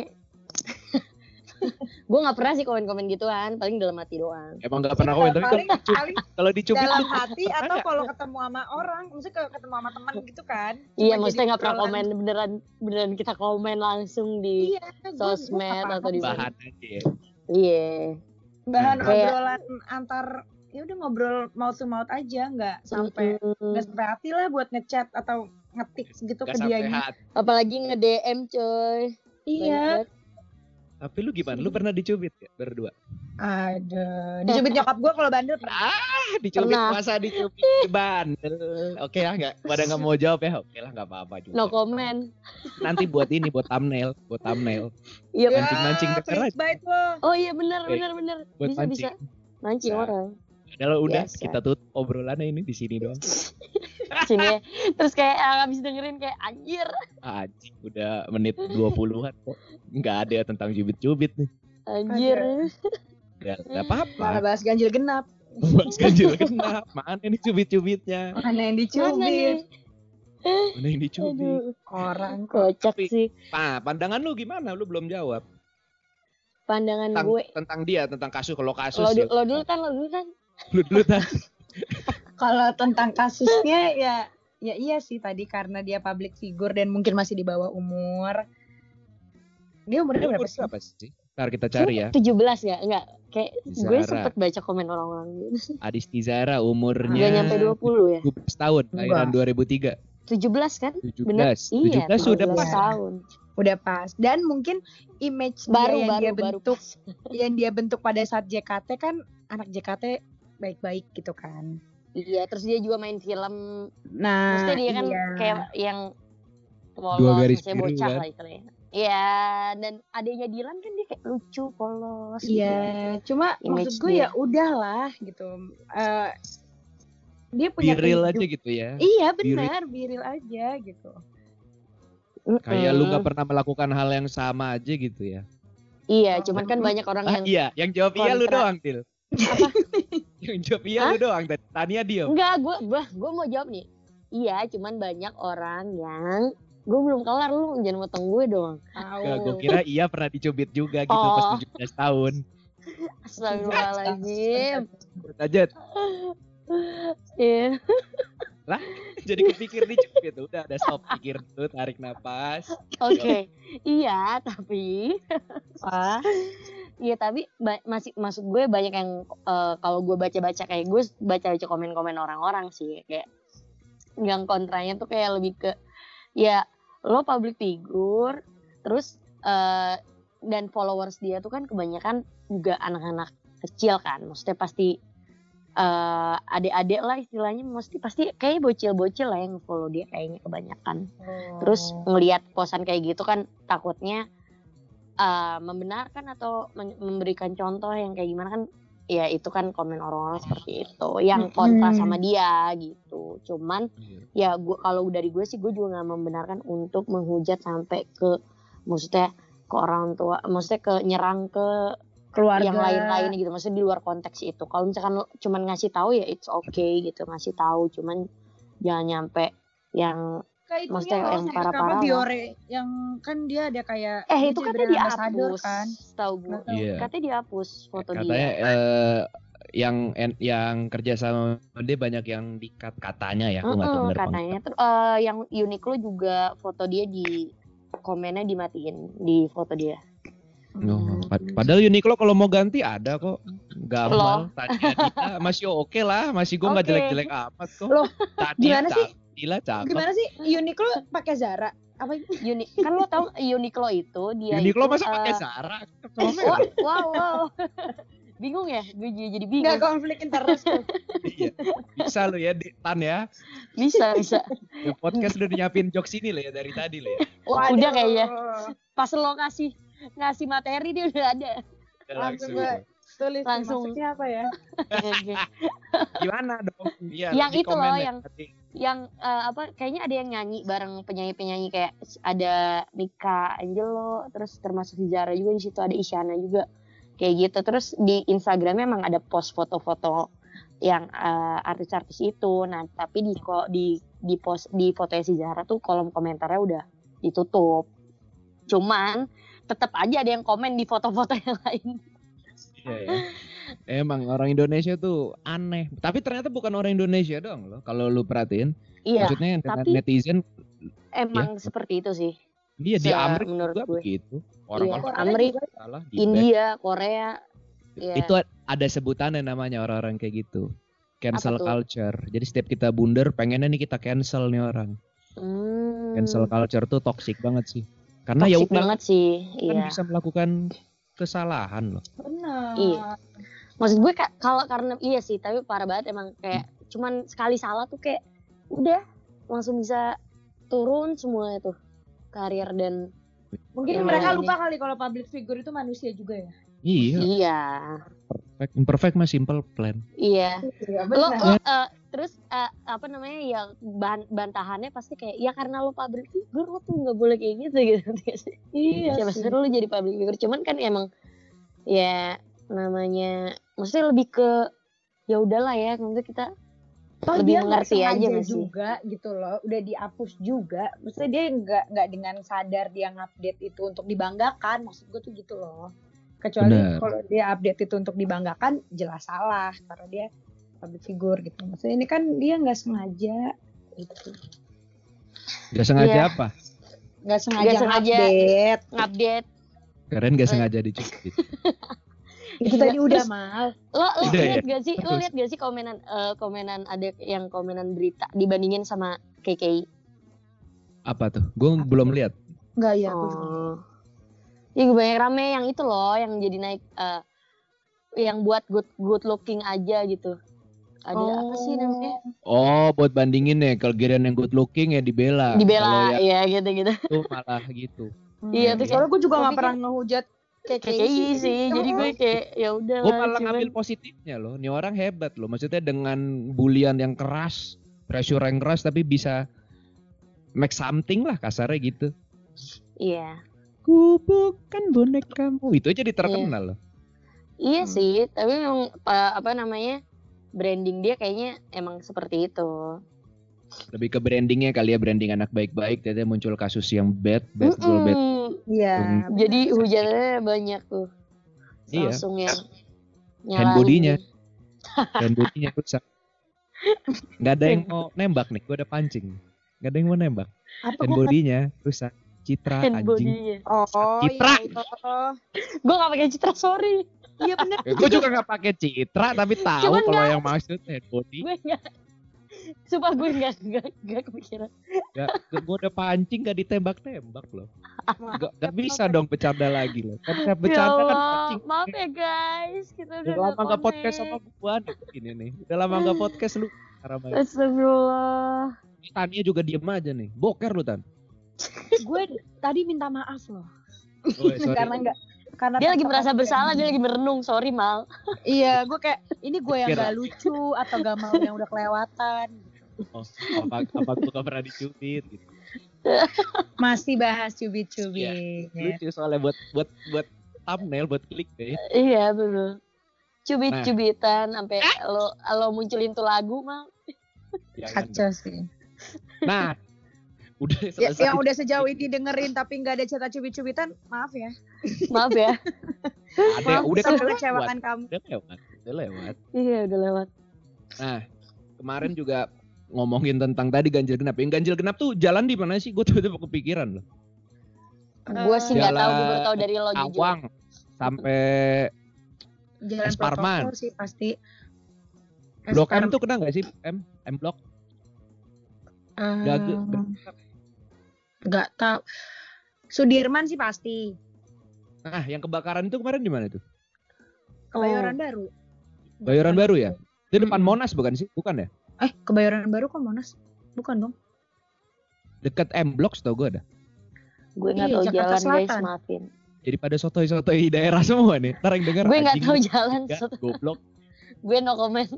C: gue nggak pernah sih komen-komen gituan, paling dalam hati doang.
A: Emang gak pernah komen tapi kalau
D: paling,
A: kalau dicubit
D: dalam
A: lu
D: hati atau
A: nggak?
D: kalau ketemu sama orang, maksudnya kalau ketemu sama teman gitu kan.
C: Iya, maksudnya nggak pernah komen beneran beneran kita komen langsung di
D: Iya, gua- gua
C: sosmed
D: nggak
C: atau di
A: bahan aja ya.
C: iya.
D: bahan obrolan antar ya udah ngobrol mouth to mouth aja nggak sampai nggak sampai hati lah buat ngechat atau ngetik gitu
A: Gak
D: ke
A: hati.
C: apalagi nge DM coy.
D: iya
A: Tapi lu gimana? Lu pernah dicubit ya berdua?
D: ada dicubit nyokap gue kalau bandel pernah
A: Ah, dicubit
C: Pernah.
A: masa dicubit bandel. Oke lah nggak, pada nggak mau jawab ya. Oke lah nggak apa-apa juga.
C: No comment.
A: Nanti buat ini, buat thumbnail, buat thumbnail,
C: Iya.
A: Ya.
D: Clickbait lo
C: Oh iya benar benar benar.
A: buat
C: Bisa bisa
A: mancing.
C: mancing
A: Bisa.
C: orang.
A: Kalau udah
C: Biasa.
A: kita tutup obrolannya ini di sini doang.
C: Sini ya. Terus kayak ah, habis dengerin kayak anjir.
A: Ah, Anjing, udah menit 20-an kok. Nggak ada tentang cubit-cubit nih.
C: Anjir.
A: Ya, nggak apa-apa.
D: malah bahas ganjil genap
A: Bahas ganjil genap. Mana nih cubit-cubitnya?
D: mana yang dicubit?
A: Mana yang dicubit?
C: Aduh,
D: orang
C: kocak
A: Tapi-
C: sih.
A: Nah, pandangan lu gimana? Lu belum jawab.
C: Pandangan
A: Tentang,
C: gue.
A: tentang dia, tentang kasus. Kalau kasus
C: Lo,
A: ya.
C: lo dulu kan, lo dulu kan.
A: Lu dulu Tan.
D: kalau tentang kasusnya ya ya iya sih tadi karena dia public figure dan mungkin masih di bawah umur dia umurnya berapa
A: Umur
D: sih
A: berapa sih? Ntar kita cari ya.
C: 17 ya? Enggak. Kayak gue
A: Zara.
C: sempet baca komen orang-orang gitu.
A: Adisti Zara umurnya
C: Enggak nyampe 20 ya?
A: 17 tahun, lahiran 2003.
C: 17 kan?
A: 17.
C: Bener? Iya,
A: 17 sudah
C: 17
A: pas.
C: tahun.
D: udah pas dan mungkin image
C: Baru
D: dia yang
C: baru
D: dia
C: baru
D: bentuk
C: pas.
D: yang dia bentuk pada saat JKT kan anak JKT baik-baik gitu kan
C: Iya, terus dia juga main film.
D: nah
C: Maksudnya dia kan
D: iya.
C: kayak yang polos,
A: Dua garis biru,
C: bocah
A: kan?
C: lah istilahnya. Iya, dan adanya Dilan kan dia kayak lucu, polos. gitu.
D: Iya, cuma
C: Image
D: maksud gue
C: dia.
D: ya udahlah gitu. Eh dia punya
A: Biril aja gitu ya.
D: Iya benar, biril aja gitu.
A: Kayak lu nggak pernah melakukan hal yang sama aja gitu ya.
C: Iya, cuman kan banyak orang
A: Ah,
C: yang
A: iya, yang jawab iya lu
C: kontra.
A: doang, Til. yang jawab iya lu doang. Tania diem.
C: enggak, gue gua gua mau jawab nih. Iya, cuman banyak orang yang gue belum kelar lu jangan motong gue dong.
A: Gak, gue kira iya pernah dicubit juga gitu
C: Oh.
A: pas 17 tahun.
C: Astagfirullahaladzim.
A: Aja,
C: Iya.
A: jadi kepikir dicubit. Udah, ada stop pikir dulu, tarik napas.
C: Oke, iya tapi apa? Iya tapi masih maksud gue banyak yang eh, kalau gue baca-baca kayak gue baca-baca komen-komen orang-orang sih kayak yang kontranya tuh kayak lebih ke ya lo public figure terus eh, dan followers dia tuh kan kebanyakan juga anak-anak kecil kan maksudnya pasti eh adik-adik lah istilahnya mesti pasti kayak bocil-bocil lah yang follow dia kayaknya kebanyakan. Terus ngelihat posan kayak gitu kan takutnya uh, membenarkan atau memberikan contoh yang kayak gimana kan ya itu kan komen orang-orang seperti itu yang kontra sama dia gitu. Cuman ya gua kalau dari gue sih gue juga nggak membenarkan untuk menghujat sampai ke maksudnya ke orang tua maksudnya ke nyerang ke
D: keluarga.
C: yang lain-lain gitu. Maksudnya di luar konteks itu. Kalau misalkan cuman ngasih tahu ya it's okay gitu. Ngasih tahu cuman jangan nyampe yang
D: kayak itu
C: maksudnya
D: ya,
C: yang
D: apa
C: lah.
D: Biore yang kan dia ada kayak
C: eh
D: dia
C: itu katanya dihapus
D: kan
C: tahu gue
D: tahu.
A: Iya.
C: katanya dihapus foto
A: Katanya
C: dia
A: eh, yang en- yang kerja sama dia banyak yang dikat katanya ya, aku nggak tahu
C: Mm-mm,
A: bener apa
C: katanya Terus, eh, yang Uniqlo juga foto dia di komennya dimatiin di foto dia
A: No, pad- padahal Uniqlo kalau mau ganti ada kok. Gampang. Dita masih oke lah, masih gue nggak
C: Oke.
A: jelek-jelek amat kok.
D: Loh,
A: Tania,
D: gimana sih?
A: Dila cakep.
D: gimana sih Uniqlo pakai Zara apa
C: Uni kan lo tau Uniqlo itu dia
A: Uniqlo
C: itu,
A: masa
C: eh,
A: pakai Zara?
C: wah, wow wow bingung ya gue jadi jadi bingung
D: nggak konflik interest tuh
A: Iya. Bisa lo ya, Tan ya.
C: bisa bisa
A: Ya, podcast udah nyiapin jokes ini lo ya dari tadi lo ya.
C: Wah, udah kayaknya. pas lo ngasih ngasih materi dia udah ada
A: Udah
D: Langsung
A: langsung.
D: gue tulis
C: Langsung.
D: maksudnya apa ya
A: Gimana dong? Iya,
C: Yang itu loh,
A: ya.
C: yang-
A: Nanti.
C: Yang eh, apa kayaknya ada yang nyanyi bareng penyanyi-penyanyi kayak ada Mika Angelo terus termasuk Zara juga di situ ada Isyana juga kayak gitu. Terus di Instagramnya emang ada post foto-foto yang eh, artis-artis itu. Nah tapi di kok di di post di fotonya si tuh kolom komentarnya udah ditutup. Cuman tetap aja ada yang komen di foto-foto yang lain.
A: Iya ya. Emang orang Indonesia tuh aneh. Tapi ternyata bukan orang Indonesia doang loh. Kalau lu perhatiin,
C: iya
A: maksudnya dengan
C: tapi-
A: netizen
C: emang seperti itu sih
A: dia di Amerika
C: menurut
A: juga
C: gue.
A: begitu.
C: Iya,
A: Orang-orang
C: Amerika
A: salah di
C: India Korea iya.
A: Itu ada sebutannya namanya orang-orang kayak gitu. Cancel culture. Jadi setiap kita blunder pengennya nih kita cancel nih orang.
C: hmm,
A: Cancel culture tuh toxic banget sih. Karena ya
C: toxic
A: udah
C: banget sih
A: kan
C: iya
A: bisa melakukan kesalahan loh.
D: benar
C: Iya. Maksud gue ka- kalau karena iya sih tapi parah banget emang kayak cuman sekali salah tuh kayak udah langsung bisa turun semua itu karir dan
D: mungkin
C: Yang
D: mereka
C: lainnya.
D: lupa kali kalau public figure itu manusia juga ya
A: Iya,
C: iya
A: perfect. imperfect mah simple plan.
C: iya
D: iya
C: lo, lo, eh, terus eh, apa namanya ya bahan bantahannya pasti kayak ya karena lo public figure lo tuh nggak boleh kayak gitu gitu
D: iya
C: siapa
D: sih.
C: suruh lo jadi public figure cuman kan emang ya namanya maksudnya lebih ke ya udahlah ya maksudnya kita
D: Toh
C: lebih
D: dia nggak
C: mengerti aja
D: sengaja
C: nggak sih?
D: juga gitu loh udah dihapus juga maksudnya dia nggak nggak dengan sadar dia ngupdate itu untuk dibanggakan maksud gue tuh gitu loh kecuali kalau dia update itu untuk dibanggakan jelas salah karena dia public figure gitu maksudnya ini kan dia nggak sengaja gitu
A: Gak sengaja
C: Iya.
A: apa?
D: nggak sengaja,
C: Nggak sengaja.
D: update
C: ngupdate
A: Keren gak
C: Eh.
A: sengaja dicubit.
D: itu
C: Iya,
D: tadi udah
C: terus-
D: mal
C: lo lo
A: Udah
C: lihat gak sih lo
A: Terus.
C: lihat gak sih komenan eh, komenan ada yang komenan berita dibandingin sama KKI
A: Apa tuh? Gue belum lihat.
D: nggak ya
C: oh. Ya banyak rame yang itu loh yang jadi naik eh, yang buat good good looking aja gitu. Ada apa sih namanya?
A: Oh, buat bandingin ya, kalau Girian yang good looking ya dibela.
C: Dibela ya gitu gitu
A: itu malah gitu.
C: iya tuh
D: soalnya gue juga nggak
C: pikir-
D: pernah ngehujat kayak
C: KKI sih jadi gue kayak ya udah
A: Gue
C: lah,
A: malah
C: cuman-
A: ngambil positifnya loh. Ini orang hebat loh. Maksudnya dengan bulian yang keras, pressure yang keras tapi bisa make something lah kasarnya gitu.
C: iya
A: Ku bukan bonekamu. Itu aja terkenal loh.
C: Iya
D: Hmm.
C: sih, tapi memang pa- apa namanya branding dia kayaknya emang seperti itu.
A: Lebih ke brandingnya kali ya branding anak baik-baik. Ternyata muncul kasus yang bad, bad, full bad.
C: Mm-mm.
D: Iya.
C: Jadi hujannya banyak tuh.
A: Iya.
C: Langsung yang
A: Hand
C: nyalahin
A: body-nya.
C: gitu.
A: Dan bodinya rusak. Gak ada yang mau nembak nih. Gue udah pancing. Gak ada yang mau nembak.
D: Apa gua
A: bodinya rusak. Citra
C: Hand
A: anjing.
D: Oh,
A: Citra.
D: iya. Oh,
C: Gue gak pakai citra sorry.
D: iya bener.
A: gue juga gak pakai citra tapi tahu kalau
C: nggak-
A: yang maksud hand body.
C: Gue gak. Sumpah gue gak, gak, gak kepikiran.
A: Gak, gue udah pancing gak ditembak-tembak loh. Gak, gak bisa dong bercanda lagi loh. Kan saya
C: Ya
A: bercanda kan pancing.
C: maaf ya guys. Kita udah
A: Udah lama gak podcast sama nih ini nih. Udah lama gak podcast lu.
C: Astagfirullah.
A: Tania juga diem aja nih. Boker lu Tan.
D: gue tadi minta maaf loh.
A: Oh, sorry.
D: karena enggak karena
C: Dia lagi merasa bersalah, dia lagi merenung. Sorry Mal.
D: Iya, gue kayak ini gue yang gak lucu atau gak mau yang udah kelewatan.
A: Oh, apa apa gua gak pernah dicubit gitu.
D: Masih bahas cubit-cubit.
A: Lucu soalnya buat buat buat thumbnail buat klik deh.
C: Iya betul.
A: Nah.
C: Cubit-cubitan sampai lo lo munculin tuh lagu Mal.
A: Jangan dong.
D: Kacau sih.
A: Nah, udah
D: Ya,
A: selesai.
D: yang udah sejauh ini dengerin tapi nggak ada cerita cubit-cubitan, maaf ya.
C: Maaf ya.
A: ada udah kan
D: mengecewakan kamu.
A: udah lewat, udah lewat.
C: iya udah lewat.
A: Nah, kemarin juga ngomongin tentang tadi ganjil genap. Yang ganjil genap tuh jalan di mana sih? Gue tiba-tiba kepikiran loh.
C: Gue sih nggak tahu, gue baru tahu dari lo jujur.
A: Awang sampai
D: Jalan
A: Esparman.
D: protokol sih pasti.
A: Blok M tuh kena nggak sih? M M Blok.
D: Eh,
A: Gage,
D: nggak tahu. Sudirman sih pasti.
A: Nah, yang kebakaran itu kemarin di mana tuh?
D: Kebayoran Baru.
A: Bayoran Baru ya? Itu depan. Monas bukan sih? Bukan ya?
D: Eh, Kebayoran Baru kok Monas? Bukan dong.
A: Dekat M Blok setahu gue ada.
C: Gue nggak
D: Iya,
C: tahu
D: Jakarta
C: jalan guys,
D: Selatan.
C: maafin.
A: Jadi pada sotoy-sotoy daerah semua nih. Ntar yang denger
C: Gue nggak tahu jalan. Sot-
A: goblok.
C: Gue no comment.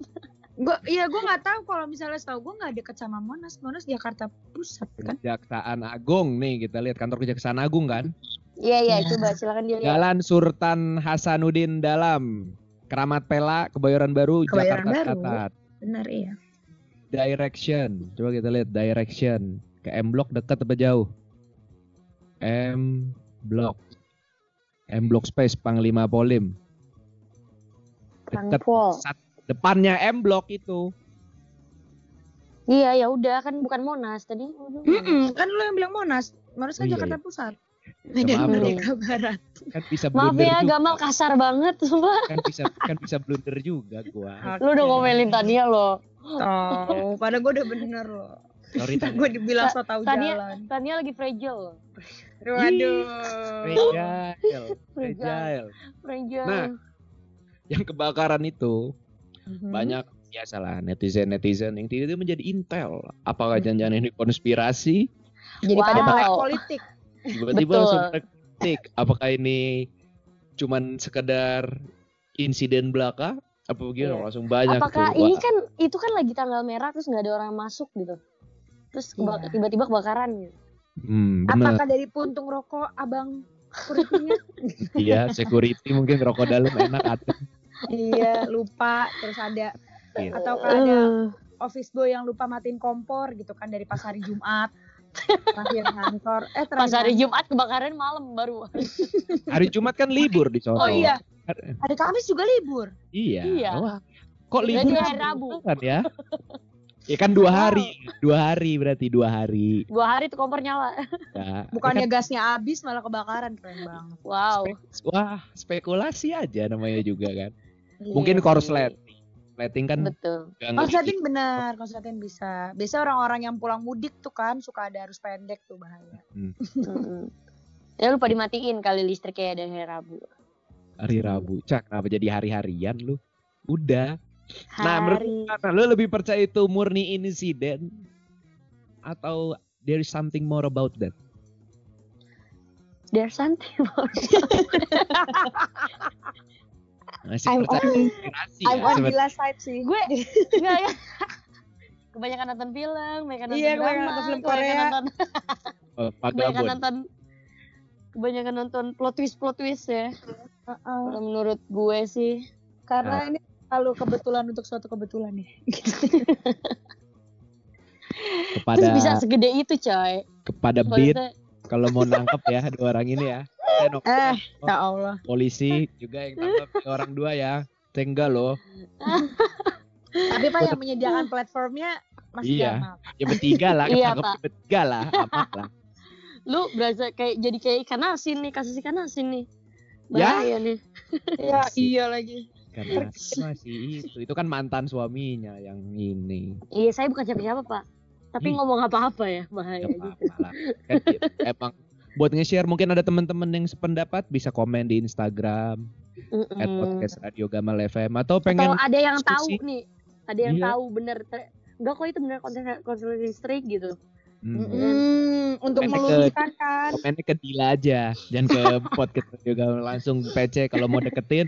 D: Gue, iya gue nggak tahu kalau misalnya setahu gue nggak deket sama Monas. Monas Jakarta Pusat kan?
A: Kejaksaan Agung nih kita lihat kantor Kejaksaan Agung kan.
C: Iya iya
D: Iya.
C: coba silakan dilihat.
A: Jalan Sultan Hasanuddin Dalam, Keramat Pela, Kebayoran Baru,
D: Kebayoran
A: Jakarta
D: Baru.
A: Selatan.
D: Benar iya.
A: Direction. Coba kita lihat direction. Ke M Block dekat apa jauh? M Block. M Block Space Panglima Polim. Dekat
C: Pangpol.
A: sat- depannya M Block itu.
C: Iya ya udah kan bukan Monas tadi. udah
D: Mm-mm, kan lo yang bilang Monas. Monas kan
A: Oh, iya,
D: Jakarta
A: iya.
D: Pusat.
A: Ya,
D: Medan
A: maaf.
D: Merdeka Barat.
A: Kan bisa
C: Maaf
A: blunder
C: ya
A: juga.
C: Gamal kasar banget sumpah.
A: Kan bisa kan bisa blunder juga gua.
C: Lu udah ngomelin Tania lo.
D: Oh, padahal gue udah bener loh.
A: Sorry Tania.
D: Gue dibilang so tau
C: Tania-
D: jalan.
C: Tania lagi fragile.
D: Waduh.
A: Fragile, fragile.
C: Fragile.
A: Nah, Yang kebakaran itu
D: Mhm.
A: banyak biasalah netizen netizen yang tiba-tiba menjadi intel. Apakah
D: Hmm.
A: jangan-jangan ini konspirasi?
D: Jadi pada melek politik.
A: Tiba-tiba langsung kritik. Apakah ini cuman sekedar insiden belaka? Apa begitu?
C: Iya.
A: Langsung banyak
C: Apakah
A: tuh.
C: ini kan itu kan lagi tanggal merah terus nggak ada orang masuk gitu. Terus
D: Iya.
C: tiba-tiba kebakaran gitu.
A: hmm, bener.
D: Apakah dari puntung rokok abang?
A: Iya, security mungkin rokok dalam enak atau
D: iya, lupa. Terus ada
A: Iya.
D: atau ada
C: Eh,
D: office boy yang lupa matiin kompor gitu kan dari pas hari Jumat. Terakhir kantor. Eh terakhir
C: pas hari Jumat kebakaran malam baru.
A: hari Jumat kan libur di sono.
D: Oh iya, hari Kamis juga libur.
A: Iya.
C: Iya.
A: Wah, kok
C: Berarti
A: libur
C: hari Rabu.
A: kan ya? Ya kan dua hari, dua hari berarti dua hari.
C: Dua hari tuh kompor nyala.
A: Ya,
D: Bukannya
A: kan-
D: gasnya habis malah kebakaran keren banget.
C: Wow.
A: wah spekulasi aja namanya juga kan.
D: Iya
A: Mungkin
D: sih.
A: korsleting, Lighting kan
C: Betul.
A: nggak
D: Konsleting benar, konsleting bisa. Biasa orang-orang yang pulang mudik tuh kan suka ada harus pendek tuh bahaya.
C: Mm-mm. Ya lupa dimatiin kali listriknya ada hari Rabu.
A: hari Rabu. Cak, kenapa jadi hari-harian lu? Udah. Nah, menurut
C: Hari
A: lu, Karena lu lebih percaya itu murni insiden atau there is something more about that?
C: there's something more.
A: Masih
D: I'm
A: percaya
D: on-
A: konspirasi
D: I'm
A: ya,
D: on
A: sebenarnya.
D: Bila side sih.
C: gue enggak ya. Kebanyakan nonton film, kebanyakan nonton
D: Iya, kebanyakan nonton film
C: kebanyakan
D: Korea.
C: nonton,
A: Oh,
C: kebanyakan nonton kebanyakan nonton plot twist plot twist ya.
D: Heeh.
C: Kalau menurut gue sih.
D: Karena ini selalu kebetulan untuk suatu kebetulan ya.
A: kepada
C: Terus bisa segede itu coy.
A: kepada
C: Kalau
A: beat kalau mau nangkep ya dua orang ini ya. No-
D: Eh, ya Allah.
A: polisi juga yang tangkap ya, orang dua ya. Saya enggak loh.
D: Tapi Pak yang menyediakan platformnya Mas
A: Iya.
D: Jamal.
A: Ya bertiga lah,
C: Iya, Pak.
A: bertiga lah, amat lah.
C: Lu berasa kayak jadi kayak ikan asin nih, kasus ikan asin nih.
A: Ya.
C: Bahaya nih.
D: Iya, iya lagi.
A: Karena masih itu, itu kan mantan suaminya yang ini.
C: Iya, saya bukan siapa-siapa, Pak. Tapi
A: Hmm.
C: ngomong apa-apa ya, bahaya
A: Gak
C: gitu.
A: apa-apa lah. Kan emang buat nge-share mungkin ada teman-teman yang sependapat bisa komen di Instagram at
C: Mm-mm.
A: podcast Radio Gamal FM atau
C: Atau
A: pengen
C: ada yang tahu
A: diskusi.
C: nih, ada yang
A: Iya.
C: tahu bener. Enggak kok itu bener konten konten listrik gitu.
A: Hmm,
D: Hmm, untuk meluruskan kan.
A: komennya ke Dila aja jangan ke podcast Radio Gamal langsung PC kalau mau deketin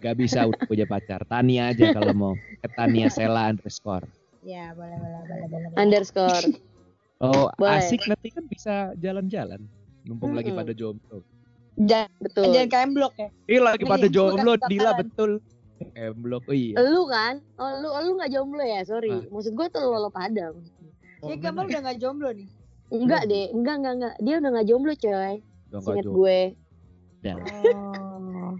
A: gak bisa udah punya pacar Tania aja kalau mau ke Tania Sela underscore
D: Ya, boleh, boleh, boleh, boleh. boleh.
C: Underscore.
A: oh
C: Boleh.
A: asik nanti kan bisa jalan-jalan mumpung lagi
C: Mm-mm.
A: pada jomblo
D: Jangan,
C: Betul.
D: jangan KM blok ya.
A: Ih lagi pada jomblo. Dila betul eh blok oh iya
C: Lu kan? Oh, lu lu nggak jomblo ya? Sorry.
A: Ah.
C: Maksud gue tuh lo, lo padam.
A: Oh,
D: Ya Gamal udah gak jomblo nih.
C: Enggak deh, enggak enggak enggak. Dia udah nggak jomblo, coy.
A: Nggak jomblo.
C: gue.
A: Dan
D: Oh.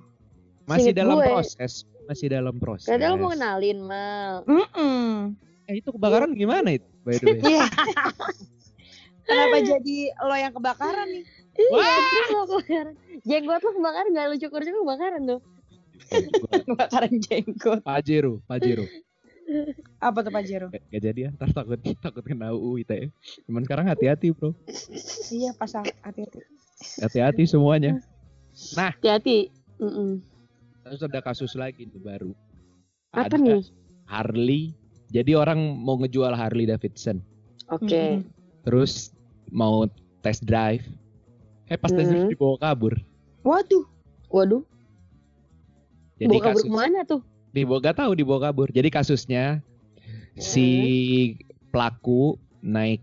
A: masih
C: Seinget
A: dalam
C: gue.
A: proses masih dalam proses
C: lo mau kenalin, Mal.
D: Mm-mm.
A: eh itu kebakaran gimana itu by the way
D: Iya. Kenapa jadi lo yang kebakaran nih?
C: Iya, lo kebakaran. Jenggot lo kebakaran nggak lu cukur-cukur kebakaran tuh.
D: Kebakaran jenggot.
A: Pajero Pajero
D: Apa tuh Pak Jero?
A: Gak, gak jadi ya, ntar takut takut kena UU ITE. Cuman sekarang hati-hati bro,
D: Iya, pasang hati-hati.
A: hati-hati semuanya.
C: Hati-hati. Mm-mm.
A: Terus ada kasus lagi nih baru.
C: Apa
A: Ada
C: nih?
A: Harley. Jadi orang mau ngejual Harley Davidson.
C: Oke.
A: Terus mau test drive. Eh pas test drive
C: Mhm.
A: dibawa kabur.
D: Waduh.
C: Waduh,
A: Jadi
C: bawa kabur
A: kasus
C: ke mana tuh?
A: dibawa gak tahu dibawa kabur. Jadi kasusnya si pelaku naik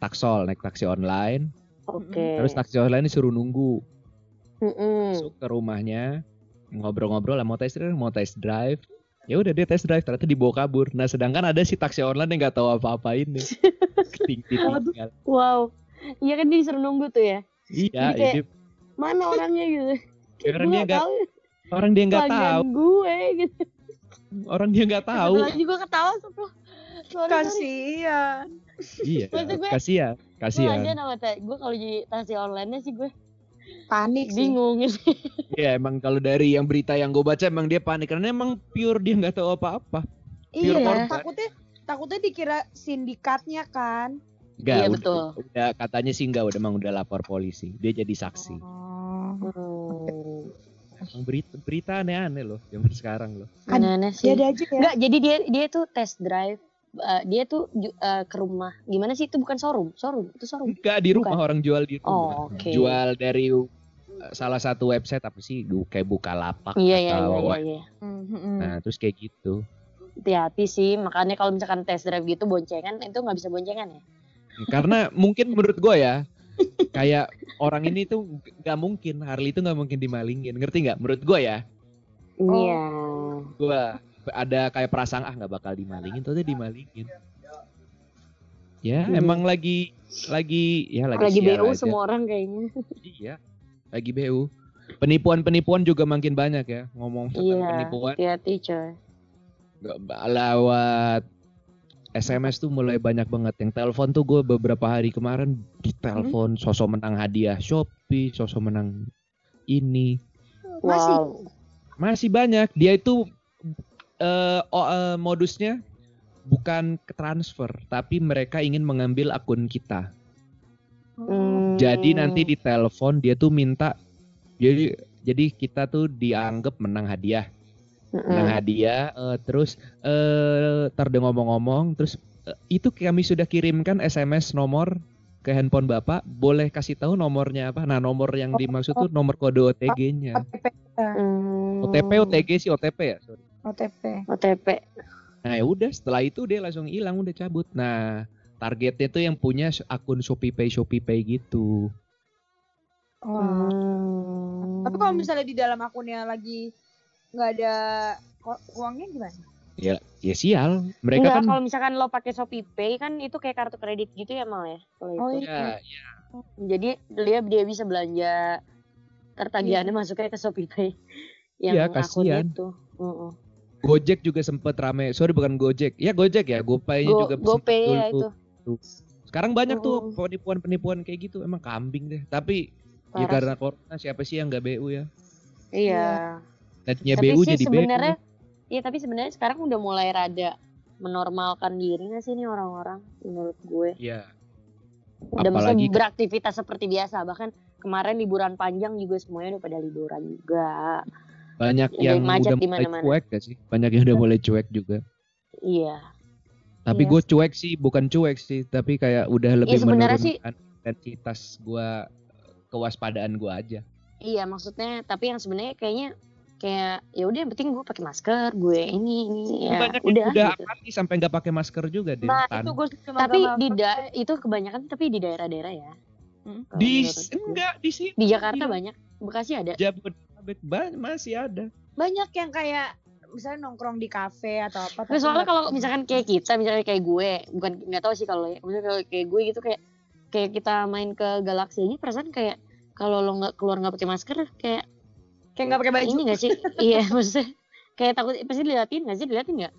A: taksol, naik taksi online.
C: Oke.
A: Terus taksi online disuruh nunggu.
C: Mm-mm.
A: masuk ke rumahnya ngobrol-ngobrol lah mau test drive mau test drive ya udah dia test drive ternyata dibawa kabur nah sedangkan ada si taksi online yang nggak tahu apa-apa ini tinggal
C: Wow. Iya kan dia disuruh nunggu tuh ya.
A: iya
C: Jadi kayak-
A: jadi
C: Mana orangnya gitu? Kayak
A: Orang dia
C: nggak
A: orang dia nggak tahu
C: gue gitu.
A: orang dia nggak tahu
C: lagi gue ketawa.
D: Kasihan.
A: iya kasihan
C: Gue
A: kasihan
C: aja nama ta- gue kalau jadi taksi online sih gue
D: Panik sih.
C: bingung gitu.
A: Iya emang kalau dari yang berita yang gue baca emang dia panik karena emang pure dia nggak tahu apa-apa
D: Iya,
A: Pure korban.
D: takutnya takutnya dikira sindikatnya kan.
A: Nggak,
C: Iya,
A: udah,
C: betul.
A: udah katanya sih nggak udah emang udah lapor polisi dia jadi saksi
D: Oh.
A: Emang berita berita aneh-aneh loh zaman sekarang loh
C: Aneh-aneh sih.
D: Ya ada aja ya.
C: Enggak, jadi dia dia tuh test drive. Eh, dia tuh eh, ke rumah. Gimana sih itu bukan showroom? Showroom, itu showroom.
A: Enggak di rumah orang jual di rumah.
C: Oh, oke.
A: Jual dari uh, salah satu website apa sih? Du- Kayak Bukalapak
C: Iya, iya, iya,
A: atau
C: iya, iya.
D: Mhm.
A: Nah, terus kayak gitu.
C: Hati-hati sih, makanya kalau misalkan test drive gitu boncengan itu nggak bisa boncengan ya.
A: Karena mungkin menurut gue ya, kayak orang ini tuh nggak mungkin Harley itu nggak mungkin dimalingin, ngerti nggak? Menurut gue ya,
C: Iya.
A: gue ada kayak perasaan ah nggak bakal dimalingin, tuh dimalingin. Ya,
C: Hmm.
A: emang lagi lagi ya lagi,
C: Lagi BU
A: aja.
C: semua orang kayaknya.
A: Iya, lagi BU. Penipuan-penipuan juga makin banyak ya ngomong tentang
C: Iya,
A: penipuan.
C: hati-hati coy.
A: Nggak, lewat SMS tuh mulai banyak banget yang telepon tuh gue beberapa hari kemarin ditelepon sosok menang hadiah Shopee, sosok menang ini
D: Masih?
C: Wow.
A: masih banyak. Dia itu oh, eh, modusnya bukan ke transfer, tapi mereka ingin mengambil akun kita.
C: Hmm.
A: Jadi nanti di telepon dia tuh minta jadi jadi kita tuh dianggap menang hadiah. Nah hadiah eh, terus eh dia ngomong-ngomong terus eh, itu kami sudah kirimkan SMS nomor ke handphone Bapak, boleh kasih tahu nomornya apa? Nah, nomor yang dimaksud tuh nomor kode OTG-nya.
D: OTP.
C: Hmm.
A: OTP OTG sih OTP ya, sorry.
D: OTP.
C: OTP.
A: Nah, ya udah setelah itu dia langsung hilang, udah cabut. Nah, targetnya tuh yang punya akun ShopeePay ShopeePay gitu.
D: Wah.
C: Hmm.
D: Tapi kalau misalnya di dalam akunnya lagi nggak ada uangnya gimana?
A: Ya, ya sial. Mereka
C: Enggak,
A: kan
C: kalau misalkan lo pakai Shopee Pay kan itu kayak kartu kredit gitu ya mal ya. Kalau
D: Oh,
C: itu.
A: ya, ya.
C: Jadi dia dia bisa belanja tertagihannya masuknya ke Shopee Pay yang
A: Iya,
C: akun
A: kasihan.
C: itu. Heeh.
A: Gojek juga sempet rame. Sorry bukan Gojek. Ya Gojek ya, GoPay
C: Go,
A: juga
C: GoPay ya itu.
A: Sekarang banyak tuh penipuan-penipuan kayak gitu. Emang kambing deh. Tapi ya
C: Parah.
A: karena corona siapa sih yang nggak BU ya?
C: Iya.
A: Netnya
C: tapi
A: BU
C: sih
A: jadi
C: sebenarnya
A: BU.
C: Iya tapi sebenarnya sekarang udah mulai rada menormalkan diri gak sih nih orang-orang menurut gue.
A: Iya.
C: Udah bisa
A: Apalagi kan-
C: beraktivitas seperti biasa. Bahkan kemarin liburan panjang juga semuanya udah pada liburan juga.
A: Banyak yang
C: macet
A: udah
C: di
A: mulai cuek gak sih? Banyak yang udah mulai cuek juga.
C: Iya.
A: Tapi
C: Iya
A: gue cuek sih, bukan cuek sih, tapi kayak udah lebih
C: sebenarnya sih-
A: menurunkan intensitas gue kewaspadaan gue aja.
C: Iya maksudnya tapi yang sebenarnya kayaknya kayak ya udah yang penting gue pakai masker, gue ini ini ya
A: banyak
C: udah.
A: udah
C: gitu.
A: apati sampai nggak pakai masker juga deh.
D: Nah itu gue
C: Tapi di da- itu kebanyakan tapi di daerah-daerah ya.
D: Hmm.
A: Di enggak di sini
C: di Jakarta banyak, Bekasi ada.
A: Jabodetabek ba- masih ada.
D: banyak yang kayak misalnya nongkrong di kafe atau apa.
C: Nah,
D: tapi
C: soalnya kalau misalkan kayak kita, misalnya kayak gue, bukan nggak tahu sih kalau ya, misalnya kalau kayak gue gitu kayak kayak kita main ke Galaxy aja perasaan kayak kalau lo nggak keluar nggak pakai masker kayak
D: kayak nggak pakai baju.
C: ini nggak sih? iya maksudnya kayak takut pasti diliatin nggak sih? Diliatin nggak?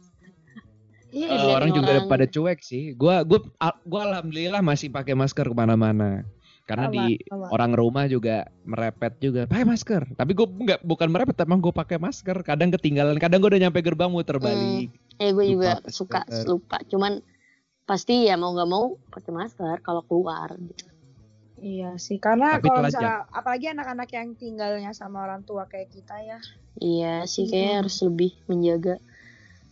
D: Iya,
C: diliatin
A: orang juga
C: orang.
A: pada cuek sih. Gua gua al- gua alhamdulillah masih pakai masker ke mana-mana. Karena
D: Sama,
A: di
D: sama.
A: orang rumah juga merepet juga pakai masker. Tapi gue nggak bukan merepet, emang gue pakai masker. Kadang ketinggalan, kadang gue udah nyampe gerbang muter balik.
C: Eh gue juga
A: pakai
C: suka
A: masker.
C: lupa. Cuman pasti ya mau nggak mau pakai masker kalau keluar gitu.
D: Iya sih, karena
A: Tapi
D: kalau misalnya apalagi anak-anak yang tinggalnya sama orang tua kayak kita ya.
C: Iya sih kayak
D: Hmm.
C: harus lebih menjaga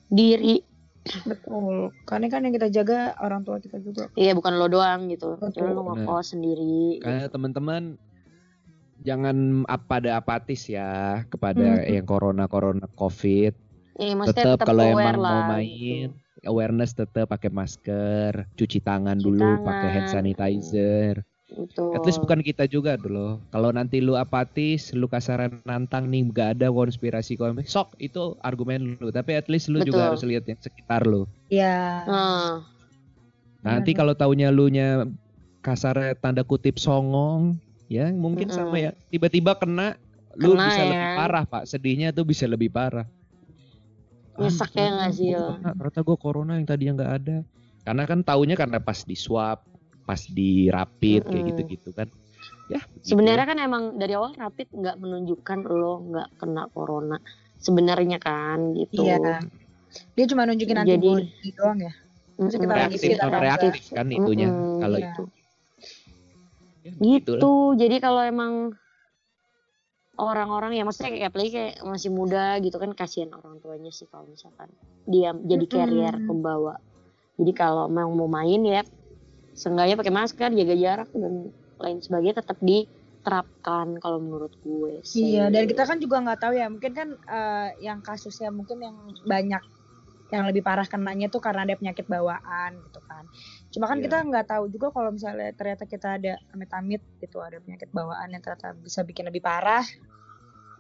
C: diri.
D: Betul. Karena kan yang kita jaga orang tua kita juga.
C: Iya bukan lo doang gitu.
D: Betul.
C: Lo ngekos sendiri.
A: Kayak teman-teman jangan pada apatis ya kepada
D: Hmm.
A: yang corona corona covid.
C: Iya maksudnya
A: Tetap kalau emang
C: lah.
A: mau main
C: gitu.
A: awareness tetap pakai masker, cuci tangan
C: Cuci
A: dulu,
C: tangan.
A: pakai hand sanitizer.
C: Gitu.
A: At least bukan kita juga dulu. Kalau nanti lu apatis, lu kasaran nantang nih gak ada konspirasi konspirasi. Sok itu argumen lu. Tapi at least lu
C: Betul.
A: juga harus lihat yang sekitar lu.
D: Iya.
C: Nah,
A: Nanti
D: Benar.
A: kalau taunya lu nya kasar tanda kutip songong, ya mungkin
C: Mm-mm.
A: sama ya. Tiba-tiba kena, lu
C: Kena
A: bisa
C: ya.
A: lebih parah pak. Sedihnya tuh bisa lebih parah.
C: Nyesek ya nggak sih,
A: Ternyata gue corona yang tadinya nggak ada. Karena kan taunya karena pas di swab, pas di rapid kayak gitu-gitu kan. Ya. begitu
C: sebenarnya kan emang dari awal rapid nggak menunjukkan lo nggak kena corona. Sebenarnya kan gitu.
D: Iya. Dia cuma nunjukin
C: Jadi-
D: antibody doang ya. Maksudnya kita lagi
A: reaktif,
D: kita
A: reaktif kan itunya
C: Mm-mm,
A: kalau
D: iya.
A: itu. Ya,
C: Gitu.
A: begitulah.
C: Jadi kalau emang orang-orang ya maksudnya kayak apalagi kayak masih muda gitu kan kasihan orang tuanya sih kalau misalkan dia jadi carrier pembawa. Jadi kalau memang mau main ya seenggaknya pakai masker, jaga jarak dan lain sebagainya tetap diterapkan kalau menurut gue sih.
D: Iya, dan kita kan juga nggak tahu ya, mungkin kan eh, yang kasusnya mungkin yang banyak yang lebih parah kenanya tuh karena ada penyakit bawaan gitu kan. Cuma kan
A: Iya.
D: kita nggak tahu juga kalau misalnya ternyata kita ada amit-amit gitu ada penyakit bawaan yang ternyata bisa bikin lebih parah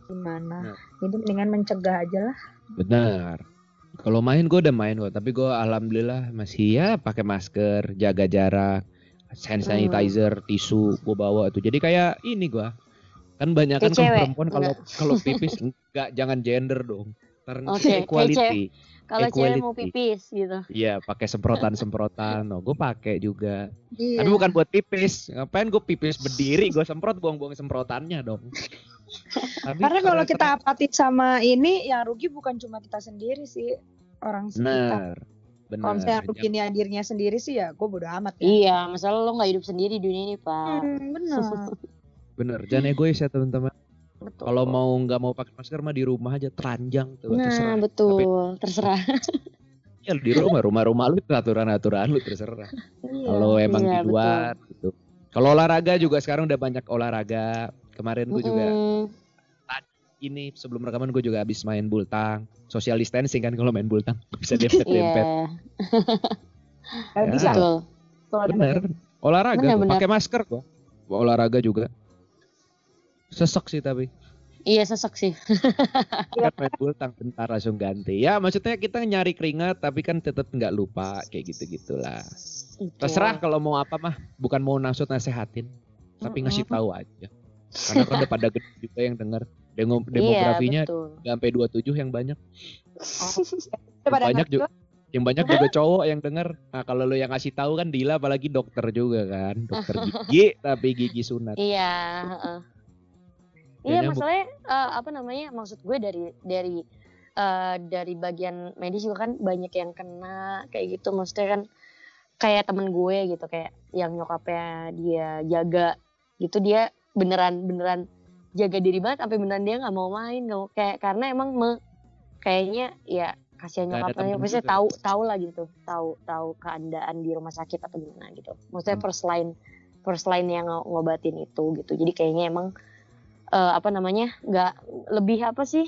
D: gimana.
A: Nah.
D: Jadi mendingan mencegah aja lah.
A: Benar. Kalau main gue udah main kok, tapi gue alhamdulillah masih ya pakai masker, jaga jarak, hand
C: Hmm.
A: sanitizer, tisu gue bawa tuh. Jadi kayak ini gue kan banyak kan perempuan kalau kalau pipis enggak jangan gender dong.
C: Oke, kayak
A: equality.
C: Kalau cewek mau pipis gitu.
A: Iya, pakai semprotan-semprotan. No, gue pakai juga.
D: Iya.
A: Tapi bukan buat pipis. Ngapain gue pipis berdiri, gue semprot buang-buang semprotannya dong. Tapi
D: Karena kalau kita apatis sama ini yang rugi bukan cuma kita sendiri sih orang sekitar.
A: benar. Benar.
D: Kalau misalnya rugi ini hadirnya sendiri sih ya gue bodo amat ya.
C: Iya, masalah lo nggak hidup sendiri di dunia ini, Pak.
D: Hmm, benar.
A: Bener, jangan egois ya teman-teman. Kalau mau nggak mau pakai masker mah di rumah aja teranjang tuh
C: Nah,
A: terserah.
C: betul, terserah.
A: Ya di rumah, rumah-rumah lu aturan-aturan lu terserah.
D: Iya.
A: Kalau emang
C: Iya,
A: di luar gitu. Kalau olahraga juga sekarang udah banyak olahraga. Kemarin gue juga
C: Mm-mm.
A: ini sebelum rekaman gue juga habis main bultang. Social distancing kan kalau main bultang bisa dempet-dempet.
C: Iya,
D: Nggak
A: Ya.
D: bisa.
C: betul.
A: Bener. Olahraga pakai masker kok. Olahraga juga. Sesek sih tapi.
C: Iya sesek sih.
A: Kan Red Bull tang bentar langsung ganti. Ya maksudnya kita nyari keringat tapi kan tetap nggak lupa kayak gitu-gitulah.
C: Itu.
A: Terserah kalau mau apa mah, bukan mau naksud nasehatin, tapi ngasih tahu aja. Karena kan udah pada gede juga yang denger. Demo,
C: Iya
A: demografinya nggak sampai 27 yang banyak.
D: Daripada
A: banyak
D: anak
A: juga. Yang banyak juga cowok yang denger. Nah kalau lo yang ngasih tahu kan Dila apalagi dokter juga kan. Dokter gigi tapi gigi sunat.
C: Iya.
A: Ya,
C: Iya masalahnya eh, apa namanya maksud gue dari dari eh, dari bagian medis juga kan banyak yang kena kayak gitu maksudnya kan kayak temen gue gitu kayak yang nyokapnya dia jaga gitu dia beneran beneran jaga diri banget sampai beneran dia nggak mau main nggak mau kayak karena emang me- kayaknya ya kasihan nyokapnya. pasti
A: juga.
C: tahu tahu lah gitu tahu tahu keadaan di rumah sakit atau gimana gitu. Maksudnya
A: Hmm.
C: first line first line yang ng- ngobatin itu gitu. Jadi kayaknya emang eh, apa namanya nggak lebih apa sih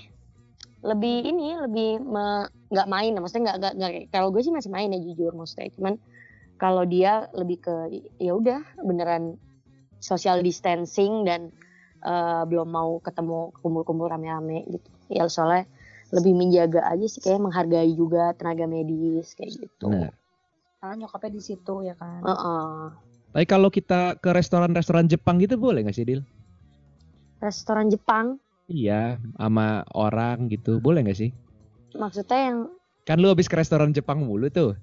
C: lebih ini lebih nggak main maksudnya nggak nggak- kalau gue sih masih main ya jujur maksudnya. Cuman kalau dia lebih ke ya udah beneran social distancing dan eh, belum mau ketemu kumpul-kumpul rame-rame gitu ya soalnya lebih menjaga aja sih kayak menghargai juga tenaga medis kayak gitu
A: Benar.
D: Karena nyokapnya di situ ya kan.
C: Heeh.
A: Tapi kalau kita ke restoran-restoran Jepang gitu boleh nggak sih Dil?
C: restoran Jepang
A: Iya, sama orang gitu. Boleh nggak sih?
C: maksudnya yang
A: Kan lu habis ke restoran Jepang mulu tuh.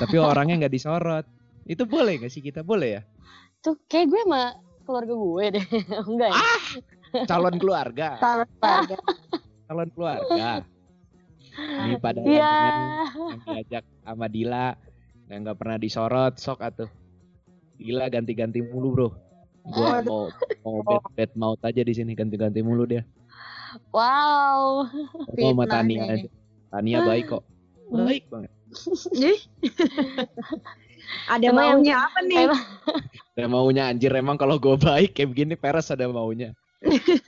A: Tapi orangnya nggak disorot. Itu boleh nggak sih kita? Boleh ya?
C: Tuh kayak gue sama keluarga gue deh enggak ya
A: Calon keluarga.
D: Taruh keluarga.
A: Calon keluarga. Ini pada denger, yang diajak sama Dila yang nggak pernah disorot sok atuh. Dila ganti-ganti mulu bro. Gua mau mau bed bed maut aja di sini ganti-ganti mulu dia.
C: wow
A: Gua sama Tania aja. Tania baik kok. Baik banget.
D: Ada
C: Emang yang-
D: maunya apa nih?
C: emang
A: Ada maunya anjir emang kalau gue baik kayak begini Peres ada maunya.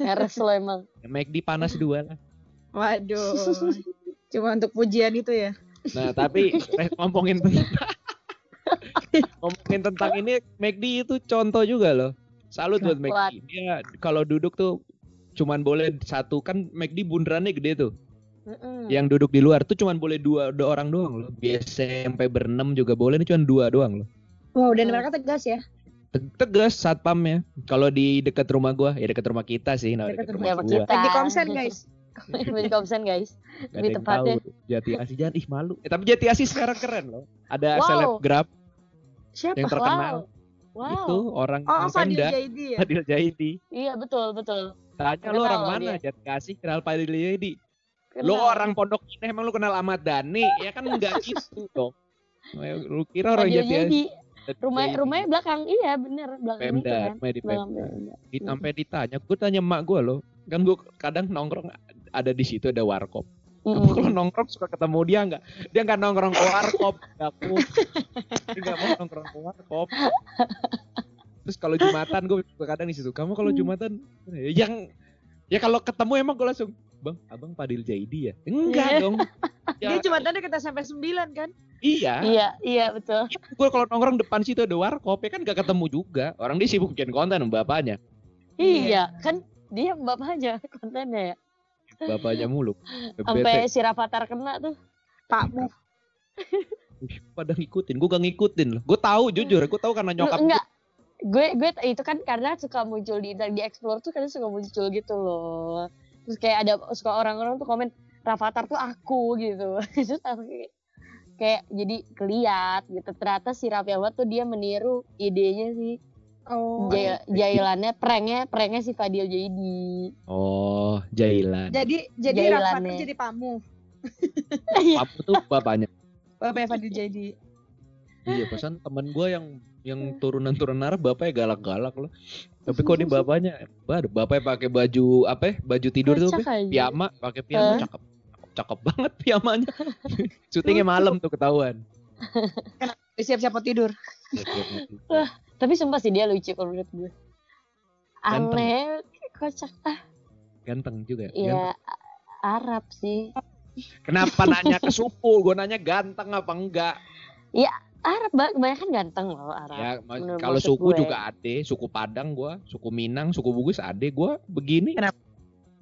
C: Harus lo emang.
A: McD panas dua lah.
D: Waduh. Cuma untuk pujian itu ya.
A: Nah tapi eh, ngomongin tentang ngomongin tentang ini McD itu contoh juga loh. Salut buat. McD. Dia kalau duduk tuh cuman boleh satu kan McD bundarannya gede tuh.
C: Mm-mm.
A: Yang duduk di luar tuh cuman boleh dua, dua orang doang loh. Biasa sampai berenam juga boleh ini cuman dua doang loh.
D: Wow, dan
C: Hmm.
D: mereka tegas ya.
A: Te- Tegas satpamnya. Kalau di dekat rumah gua, ya dekat rumah kita sih, nah
D: Dekat rumah
A: rumah
C: kita.
A: gua.
D: Lagi komsen guys.
C: Di komsen guys.
A: Yang
C: tepatnya.
A: tahu. Jati Asih jangan ih malu. Eh, tapi Jati Asih sekarang keren loh. Ada
C: Wow.
A: selebgram
D: Siapa?
A: yang terkenal
C: Wow.
A: itu orang
D: Oh, Fadil
A: Pemda,
D: Jaidi ya.
A: Fadil Jaidi.
C: Iya betul betul.
A: Tanya lu orang mana?
C: dia.
A: Jati Asih kenal Fadil Jaidi. Lu
C: Kenal.
A: orang Pondok Indah emang lu kenal Ahmad Dhani? Ya kan enggak gitu dong. Lu kira orang
C: Fadil
A: Jati
C: jadi
A: Asih.
C: rumah
A: Jaidi.
C: rumahnya belakang iya bener belakang itu
A: Pemda,
C: kan.
A: rumahnya di Pemda.
C: Pemda.
A: Di- Sampai ditanya, gue tanya emak gue loh. Kan gue kadang nongkrong ada di situ ada warkop.
C: Mm-mm.
A: Kalau nongkrong suka ketemu dia nggak? Dia nggak nongkrong ke warkop, nggak. Dia nggak mau nongkrong ke warkop. Terus kalau jumatan gue kadang di situ. Kamu kalau jumatan yang ya kalau ketemu emang gue langsung Bang, abang Padil Jaidi ya? Enggak
C: Iya.
A: dong. Ya,
D: Dia cuma tadi kita sampai 9 kan?
A: iya.
C: Iya iya betul.
A: Gue kalau nongkrong depan situ ada warkop ya kan gak ketemu juga. Orang dia sibuk bikin konten sama bapaknya.
C: Iya kan dia bapaknya kontennya ya.
A: Bapaknya mulu.
C: Sampai si Rafathar kena tuh.
D: Pakmu.
A: Pada ngikutin. Gue gak ngikutin loh. Gue tahu jujur. Gue tahu karena nyokap.
C: Enggak. Gue gue itu kan karena suka muncul di di explore tuh kadang suka muncul gitu loh. Terus kayak ada suka orang-orang tuh komen Rafathar tuh aku gitu. Terus aku kayak, kayak jadi keliat gitu. Ternyata si Raffi Ahmad tuh dia meniru idenya sih.
D: Oh.
C: Jaya, jailannya pranknya pranknya si Fadil Jaidi.
A: Oh, Jailan.
D: Jadi jadi
C: Jailannya.
D: Rafa tuh jadi pamu.
A: Apa tuh bapaknya?
D: Bapaknya Fadil jadi.
A: Iya, pesan temen gue yang yang turunan-turunan Arab bapaknya galak-galak loh. Tapi kok di bapaknya, baru bapaknya pakai baju apa? ya? Baju tidur tuh, piyama, pakai piyama
C: Hah?
A: cakep. Cakep, cakep banget piyamanya. Syutingnya malam tuh ketahuan.
D: Siap-siap mau tidur.
C: Tapi sumpah sih dia lucu kalau menurut gue. Aneh, kocak ah.
A: Ganteng juga. Ganteng.
C: Ya Arab sih.
A: Kenapa nanya ke supu? Gue nanya ganteng apa enggak?
C: Arab kebanyakan ganteng loh Arab.
A: Ya, kalau suku
C: gue.
A: juga ade, suku Padang gua, suku Minang, suku Bugis ade gua begini.
D: Kenapa?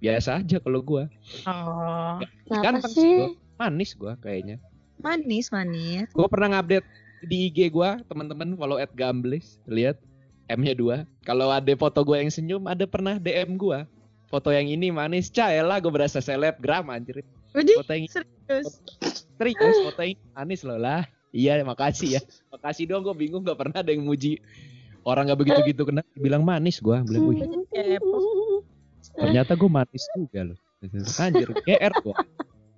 A: Biasa aja kalau gua.
D: Oh,
A: Ganteng sih gua. Manis gua kayaknya.
D: manis manis.
A: Gua pernah ngupdate di IG gua, teman-teman follow at Gamblis, lihat M-nya dua. Kalau ada foto gua yang senyum, ada pernah DM gua. Foto yang ini manis, caelah gua berasa selebgram anjir. Foto yang
D: serius.
A: serius, foto yang manis loh lah. Iya, makasih ya. Makasih dong, gua bingung gak pernah ada yang muji. Orang gak begitu-gitu kena bilang manis gua bilang wih. Ternyata gue manis juga loh. Anjir GR gue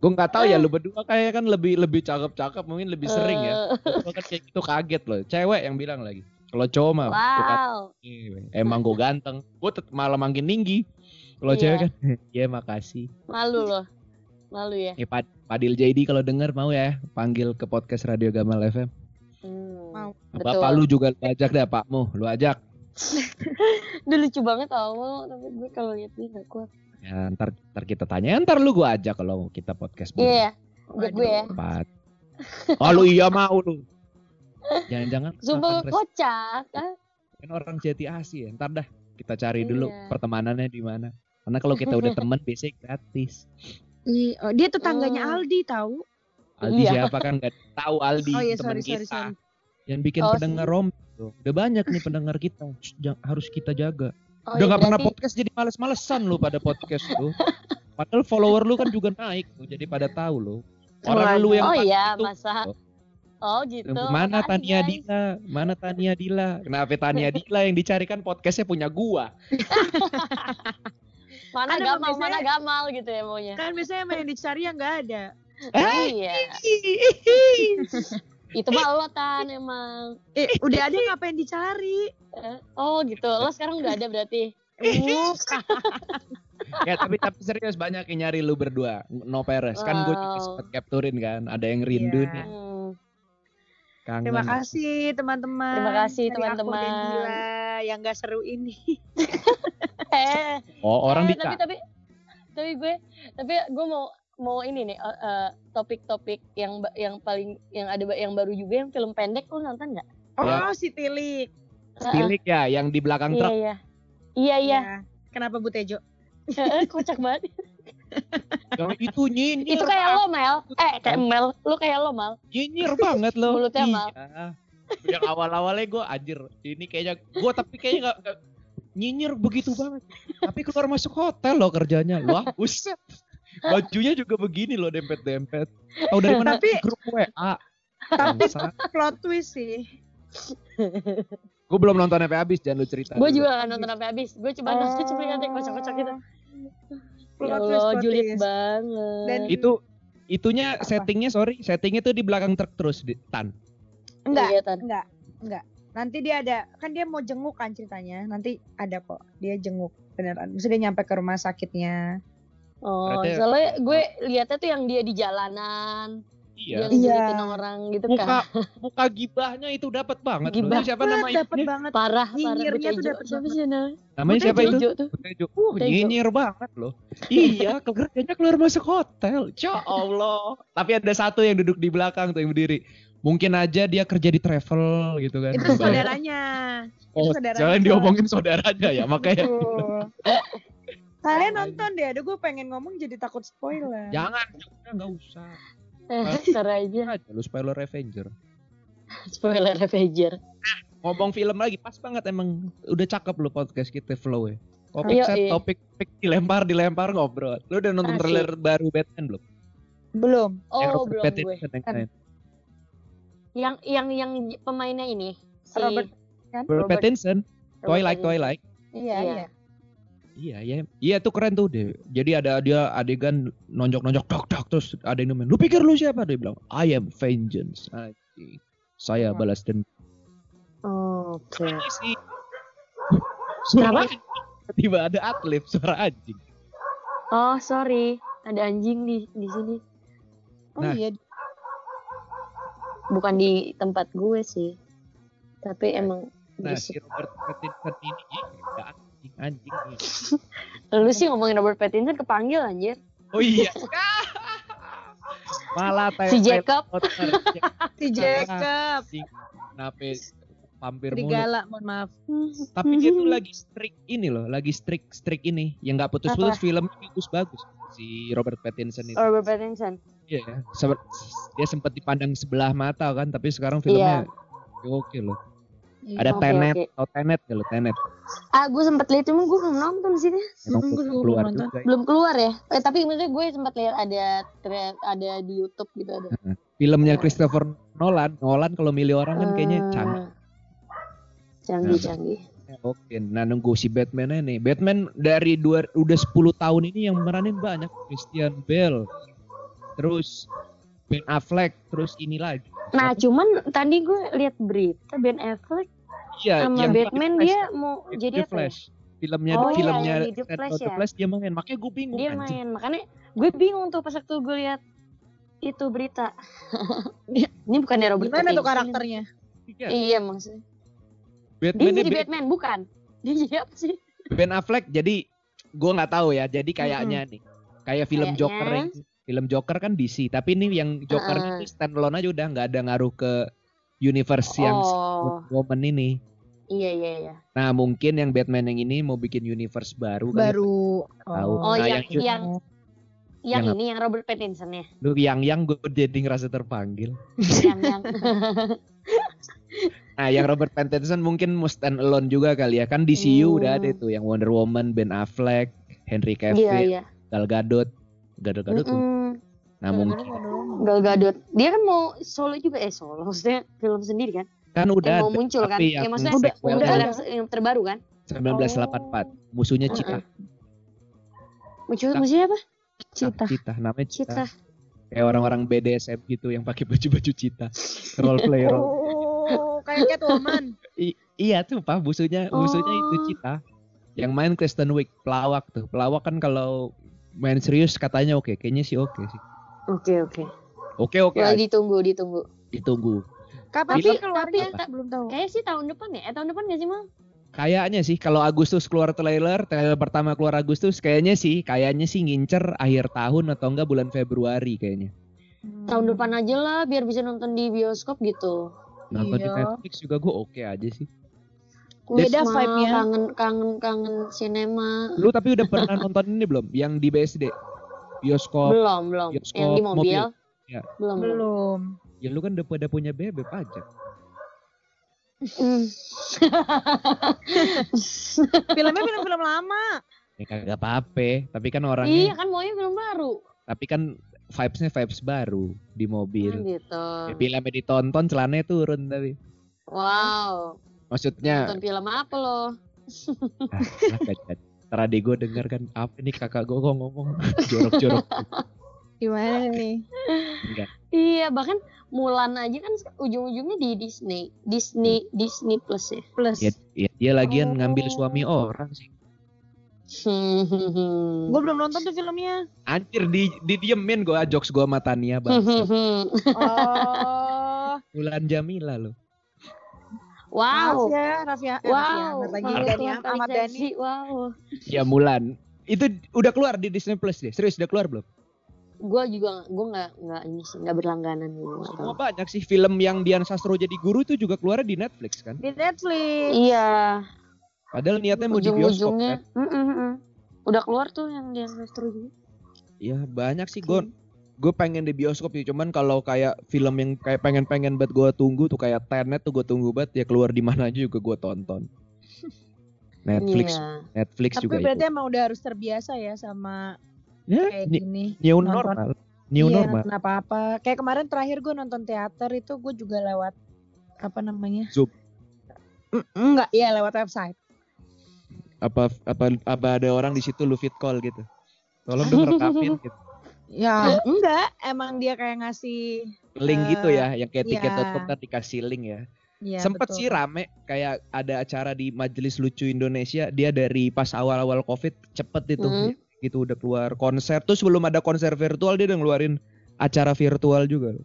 A: gue nggak tahu ya lu berdua kayak kan lebih lebih cakep-cakep mungkin lebih sering ya.
C: Eh,
A: Gua kan kayak gitu kaget loh. Cewek yang bilang lagi. Kalau cowok mah
C: Wow.
A: "Ih, emang gue ganteng. Gue malah makin tinggi. Kalau
C: Iya.
A: cewek kan ya makasih.
C: Malu loh. Malu ya.
A: eh, Pad- Padil JD kalau denger mau ya panggil ke podcast Radio Gamal FM
C: Hmm,
D: Mau.
A: Bapak lu juga lu ajak deh pakmu lu ajak
C: Duh lucu banget tau, tapi gue kalau lihat dia gak kuat.
A: ya ntar ntar kita tanya ntar lu gue ajak kalau kita podcast.
C: Iya, buat gue ya.
A: Empat. Oh lu iya mau lu. Jangan-jangan
C: Sumpah kocak. ah.
A: kan orang jati asih ya. Ntar dah kita cari dulu
C: Iya.
A: pertemanannya di mana. Karena kalau kita udah temen biasanya gratis.
D: Iya, oh, dia tetangganya
C: Hmm.
D: Aldi tahu.
A: Aldi
C: Iya.
A: siapa kan nggak tahu Aldi
D: Oh iya,
A: teman
D: sorry, sorry,
A: kita.
D: sorry.
A: Yang bikin
C: Oh,
A: pendengar rom tuh. Udah banyak nih pendengar kita. Harus kita jaga.
C: Oh,
A: udah
C: iya,
A: pernah
C: berarti-
A: podcast jadi males-malesan lu pada podcast lu. Padahal follower lu kan juga naik tuh. Jadi pada tahu lu. Orang lu yang
C: Oh iya,
A: itu.
C: masa.
A: Oh.
C: Oh gitu.
A: Mana
C: Makasih,
A: Tania
C: guys.
A: Dila? Mana Tania Dila? Kenapa Tania Dila yang dicarikan podcastnya punya gua?
C: Mana
D: Kan emang
C: gamal,
D: biasanya-
C: mana gamal gitu ya maunya.
D: Kan biasanya yang dicari yang nggak ada.
A: Eh,
C: Iya. Itu mah lo tan emang.
D: Eh, udah ada ngapain dicari?
C: Eh, Oh gitu. Lo sekarang udah ada berarti.
D: Bukan.
A: ya tapi tapi serius banyak yang nyari lu berdua. No Peres. Kan gue juga
C: Wow.
A: sempet capturein kan. Ada yang rindu
D: Iya.
A: nih.
C: Hmm.
A: Kangen.
D: Terima kasih teman-teman.
C: Terima kasih, teman-teman.
D: Yang gak seru ini.
C: Eh,
A: Oh orang
C: eh, tapi tapi tapi gue tapi gue mau mau ini nih eh, eh, topik-topik yang ba- yang paling yang ada yang baru juga yang film pendek lo nonton nggak?
D: Oh,
A: Ya.
D: si Tilik.
A: Stilik ya yang di belakang
C: Iya
A: truk.
C: iya. Iya iya.
D: Ya. Kenapa Bu Tejo?
C: Eh, Kocak banget.
A: Yang itu nyinyir.
C: Itu kayak lo Mel. Eh kayak Mel. Lo kayak lo Mal.
A: Nyinyir banget lo.
C: Mulutnya mal.
A: Iya. Yang awal-awalnya gue anjir. Ini kayaknya gue tapi kayaknya gak, gak nyinyir begitu banget. Tapi keluar masuk hotel lo kerjanya. Wah, buset. Bajunya juga begini loh dempet-dempet. Tahu dari mana?
D: Tapi-
A: grup WA.
D: Tapi plot twist sih.
A: Gue belum nonton sampai habis, jangan lu cerita.
C: Gue juga gak nonton sampai habis. Gue cuma nonton cuma nanti kocak-kocak gitu. Ya Allah, banget.
D: Dan-
A: Itu itunya settingnya sorry, settingnya tuh di belakang truk terus di tan.
D: Enggak,
C: Iya, Tan.
D: enggak, enggak. Nanti dia ada, kan dia mau jenguk kan ceritanya. Nanti ada kok, dia jenguk beneran. Maksudnya dia nyampe ke rumah sakitnya.
C: Oh,
A: Berarti-
C: soalnya gue lihatnya tuh yang dia di jalanan,
A: Iya.
C: dia
D: Iya.
C: orang gitu
A: Muka
C: kan.
A: muka gibahnya itu dapat banget. loh.
C: Gibah.
A: Itu siapa nama
D: dapet
A: ibunya?
D: banget.
C: Parah, parah.
D: Nyinyirnya tuh dapet
C: Siapa sih namanya?
A: Namanya siapa itu?
C: Tuh.
A: Butejo. Uh,
C: Butejo.
A: nyinyir banget loh. iya, kerjanya keluar masuk hotel. Ya Allah. Tapi ada satu yang duduk di belakang tuh yang berdiri. Mungkin aja dia kerja di travel gitu kan.
D: Itu saudaranya.
A: Oh,
D: itu saudaranya.
A: jangan diomongin saudaranya ya, makanya.
D: Kalian nonton deh, aduh gue pengen ngomong jadi takut spoiler.
A: Jangan, nggak usah.
C: Eh, ntar aja.
A: Aja lu spoiler Avenger.
C: Spoiler Avenger.
A: Ngomong film lagi, pas banget emang. Udah cakep lu podcast kita flow ya. Topik set, topik, topik dilempar, dilempar ngobrol. Lu udah nonton
C: Asik.
A: trailer baru Batman belum?
D: Belum.
C: Oh, belum gue.
A: Yang
D: Kan.
A: main.
C: Yang yang yang pemainnya ini si
D: Robert Kan?
A: Robert Pattinson,
C: Robert
A: Twilight. Twilight.
D: Iya,
C: Iya.
D: iya.
A: Iya, iya. Iya tuh keren tuh deh. Jadi ada dia adegan nonjok-nonjok dok dok terus ada yang nemen. Lu pikir lu siapa? Dia bilang, I am vengeance. Anjing. Saya
D: Oh.
A: balas dendam.
C: Oh, Oke.
A: Sih.
C: Kenapa?
A: tiba ada atlet suara anjing.
C: Oh, sorry. Ada anjing di di sini.
D: Oh
A: Nah.
D: iya.
C: Bukan di tempat gue sih. Tapi emang
A: Nah, si Robert Pattinson ini ya, anjing anjing. nih.
C: Lu sih ngomongin Robert Pattinson kepanggil anjir.
A: Oh iya. Malah
C: Si Jacob.
D: Si Jacob.
A: Kenapa vampir mulu.
D: Serigala, mohon maaf.
A: Tapi dia tuh lagi strict ini loh, lagi strict strict ini yang nggak putus-putus film bagus-bagus. Si Robert Pattinson itu.
C: Robert Pattinson.
A: Iya, sebe- dia sempat dipandang sebelah mata kan, tapi sekarang filmnya ya oke loh. Ada
C: Iya. Oke,
A: Tenet,
C: oke.
A: atau Tenet ya lo, Tenet.
C: Ah, gue sempat lihat cuma gue belum nonton sih. Deh.
A: Emang keluar
D: belum nonton.
A: juga. ya.
C: Belum keluar ya. Eh, tapi maksudnya gue sempat lihat ada ada di YouTube gitu ada.
A: Filmnya Christopher Nolan, Nolan kalau milih orang kan kayaknya
C: Eh,
A: canggih.
C: Canggih,
A: Nah.
C: canggih.
A: Oke, nah nunggu si Batman nih. Batman dari dua, udah 10 tahun ini yang meranin banyak. Christian Bale, terus Ben Affleck, terus ini lagi.
C: Nah, cuman tadi gue lihat berita Ben Affleck
A: Iya,
C: sama
A: yang
C: Batman
A: The
C: dia
A: Flash,
C: mau
A: The
C: jadi apa? ya?
A: Flash. Filmnya
C: Oh, iya,
A: filmnya
C: di The Flash
A: The
C: ya?
A: Flash dia main. Makanya gue bingung
C: Dia
A: anjing.
C: main. Makanya gue bingung tuh pas waktu gue lihat itu berita. Ini bukan dari Robert
D: Gimana tuh karakternya?
A: Iya,
C: Iya maksudnya. Dia
A: Batman
C: jadi Batman bukan? Dia jadi apa sih?
A: Ben Affleck jadi gue nggak tahu ya. Jadi kayaknya nih kayak film
C: Kayaknya.
A: Joker yang film Joker kan DC, tapi ini yang Joker
C: Heeh.
A: itu standalone aja udah nggak ada ngaruh ke universe yang
C: Oh,
A: Woman ini.
C: iya iya iya.
A: Nah mungkin yang Batman yang ini mau bikin universe baru. kali ya.
D: Baru.
A: Tahu.
C: Oh,
A: Nah,
C: yang,
A: yang-
C: yang yang
A: Yang
C: ini yang Robert Pattinson ya.
A: Lu yang yang gue jadi ngerasa terpanggil.
C: yang yang
A: Nah yang Robert Pattinson mungkin mau stand alone juga kali ya. Kan DCU
C: Hmm.
A: udah ada tuh yang Wonder Woman, Ben Affleck, Henry
C: iya
A: Cavill,
C: iya.
A: Gal Gadot. Gal Gadot tuh.
C: Mm-mm.
A: Nah mungkin
C: Gal Gadot. Dia kan mau solo juga eh solo maksudnya film sendiri kan?
A: kan udah
C: yang mau muncul kan? Ya
A: yang
C: maksudnya
A: sequel
C: muncul
A: kan
C: yang, terbaru kan?
A: 1984. Musuhnya Cita.
C: Muncul
A: Cita.
C: muncul apa? Cita.
A: Cita namanya Cita.
C: Cita.
A: Kayak orang-orang BDSM gitu yang pakai baju-baju Cita. Role play role.
D: Oh, kayak Catwoman.
A: I- iya tuh Pak, musuhnya musuhnya itu
C: Oh.
A: Cita. Yang main Kristen Wiig, pelawak tuh. Pelawak kan kalau main serius katanya oke, kayaknya sih oke sih.
C: Oke oke.
A: Oke oke
C: Ya,
A: aja,
C: ditunggu ditunggu.
A: ditunggu.
D: Kapan
C: Tapi-
D: sih keluarnya?
C: tapi-
D: belum tahu.
C: Kayaknya sih tahun depan ya? Eh tahun depan gak sih mal?
A: Kayaknya sih kalau Agustus keluar trailer, trailer pertama keluar Agustus kayaknya sih, kayaknya sih ngincer akhir tahun atau enggak bulan Februari kayaknya.
C: Tahun depan aja lah biar bisa nonton di bioskop gitu.
A: Nonton di
D: Iya.
A: Netflix juga gue oke aja sih.
D: Beda vibe-nya.
C: Kangen kangen kangen sinema.
A: Lu tapi udah pernah nonton ini belum? Yang di BSD? Bioskop.
C: Belum belum.
A: bioskop
C: Yang di mobil.
A: mobil. Ya.
C: Belum belum.
D: Belum.
A: Ya lu kan udah pada punya bebek aja.
C: Hmm.
D: Filmnya film-film lama.
A: Ya kagak apa-apa, tapi kan orangnya
C: Iya kan maunya film baru.
A: tapi kan vibes-nya vibes baru di
C: Hmm,
A: mobil.
C: gitu.
A: Ya, filmnya ditonton celananya turun tapi.
C: Wow.
A: Maksudnya
C: Nonton film apa lo?
A: ah, jadi. Ntar adik gue denger kan apa nih kakak gue kok ngomong jorok-jorok.
D: Gimana nih?
A: Enggak.
C: Iya bahkan Mulan aja kan ujung-ujungnya di Disney. Disney Disney Plus ya.
D: Plus.
A: Ya, ya, dia lagian
D: Oh.
A: ngambil suami orang sih.
D: Gue belum nonton tuh filmnya.
A: Anjir di didiemin gue jokes gue sama Tania bang.
D: Oh.
A: Bulan Jamila loh.
C: Wow.
D: Maaf ya, Raffi. eh,
C: Wow.
D: Lagi. Dani
C: Tuhan
D: Ahmad
C: seksi. Wow.
A: Ya Mulan. Itu udah keluar di Disney Plus deh. Serius udah keluar belum?
C: Gue juga gue nggak nggak ini sih nggak berlangganan nggak
A: Semua banyak sih film yang Dian Sastro jadi guru itu juga keluar di Netflix kan.
D: Di Netflix.
C: Iya.
A: Padahal niatnya mau di bioskop
C: Ujung-ujungnya.
A: kan.
C: Mm, mm. Udah keluar tuh yang dia Astro juga.
A: Iya banyak sih gue gue pengen di bioskop sih cuman kalau kayak film yang kayak pengen-pengen banget gue tunggu tuh kayak Tenet tuh gue tunggu banget ya keluar di mana aja juga gue tonton Netflix
C: Iya.
A: Netflix
D: Tapi
A: juga
D: berarti
A: itu
D: emang udah harus terbiasa ya sama
A: ya,
D: kayak
A: ni-
D: gini.
A: new
D: nonton.
A: normal new
D: iya,
A: normal
D: nonton apa-apa. Kayak kemarin terakhir gue nonton teater itu gue juga lewat apa namanya?
A: Zoom.
D: Mm, Enggak, iya lewat website.
A: apa apa apa ada orang di situ lu fit call gitu tolong dong rekamin gitu
D: Ya, enggak, emang dia kayak ngasih
A: link gitu
D: Eh,
A: ya yang kayak
D: iya.
A: tiket.com ntar dikasih link ya
D: ya,
A: sempet
D: betul.
A: sih rame kayak ada acara di Majelis Lucu Indonesia dia dari pas awal-awal covid cepet itu
C: Hmm.
A: gitu udah keluar konser terus sebelum ada konser virtual dia udah ngeluarin acara virtual juga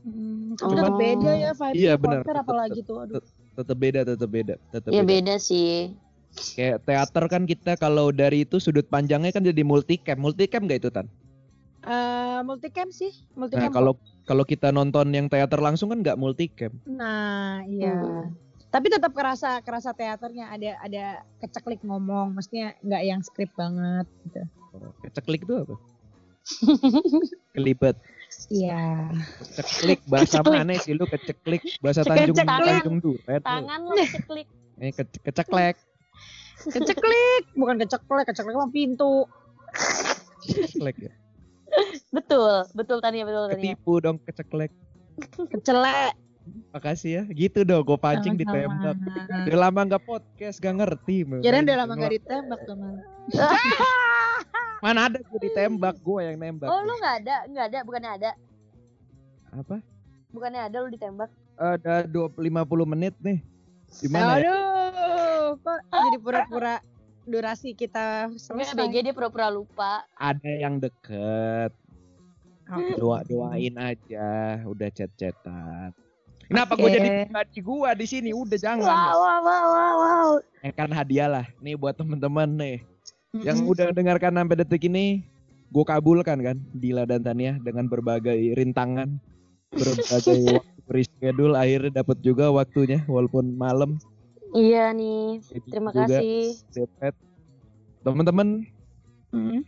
D: Hmm,
C: Oh.
D: tetap beda ya vibe
A: Iya, benar.
D: konser
A: Tetep-
D: apalagi tuh. Aduh.
A: tetep beda tetep beda tetep
C: Ya
A: beda.
C: beda sih.
A: kayak teater kan kita kalau dari itu sudut panjangnya kan jadi multicam multicam gak itu tan
D: Eh, multicam sih,
A: Nah,
D: multicam.
A: kalau kalau kita nonton yang teater langsung kan nggak multicam.
D: Nah, iya.
C: Hmm.
D: Tapi tetap kerasa kerasa teaternya ada ada keceklik ngomong, maksudnya nggak yang skrip banget gitu.
A: Keceklik itu apa? Kelibet.
D: Iya.
A: Keceklik bahasa
C: Keceklik.
A: mana sih lu keceklik bahasa
D: Keceklik.
A: Tanjung
C: Tangan.
A: Tanjung lu.
C: Tangan lo ceklik.
A: Eh ke- keceklek.
D: Keceklik, bukan keceklek, keceklik mah pintu.
A: Keceklek ya.
C: Betul, betul Tania, betul Tania.
A: Ketipu dong keceklek.
D: Kecelek.
A: Makasih ya. Gitu dong, gue pancing ditembak. Udah lama nggak podcast, gak ngerti.
D: Kirain udah lama gak ditembak tuh Mal.
A: Mana ada gue ditembak, gue yang nembak.
C: Oh lu nggak ada, nggak ada, bukannya ada,
A: Apa?
C: bukannya ada lu ditembak.
A: Ada 20 50 menit nih. Gimana ya?
D: Aduh, kok jadi pura-pura durasi kita
C: Enggak
D: selesai.
C: BG dia pura-pura lupa.
A: Ada yang deket. Doa doain aja, udah chat-chatan. Kenapa gue
D: Oke.
A: jadi pribadi gue di sini? Udah jangan.
C: Wow, wow, wow, wow, wow.
A: Ya kan hadiah lah. Nih buat temen-temen nih. Yang udah dengarkan sampai detik ini, gue kabulkan kan Dila dan Tania dengan berbagai rintangan, berbagai waktu reschedule akhirnya dapat juga waktunya walaupun malam.
C: Iya nih,
A: Jadi
C: terima
A: juga
C: kasih.
A: depet. Temen-temen,
D: Mm-mm.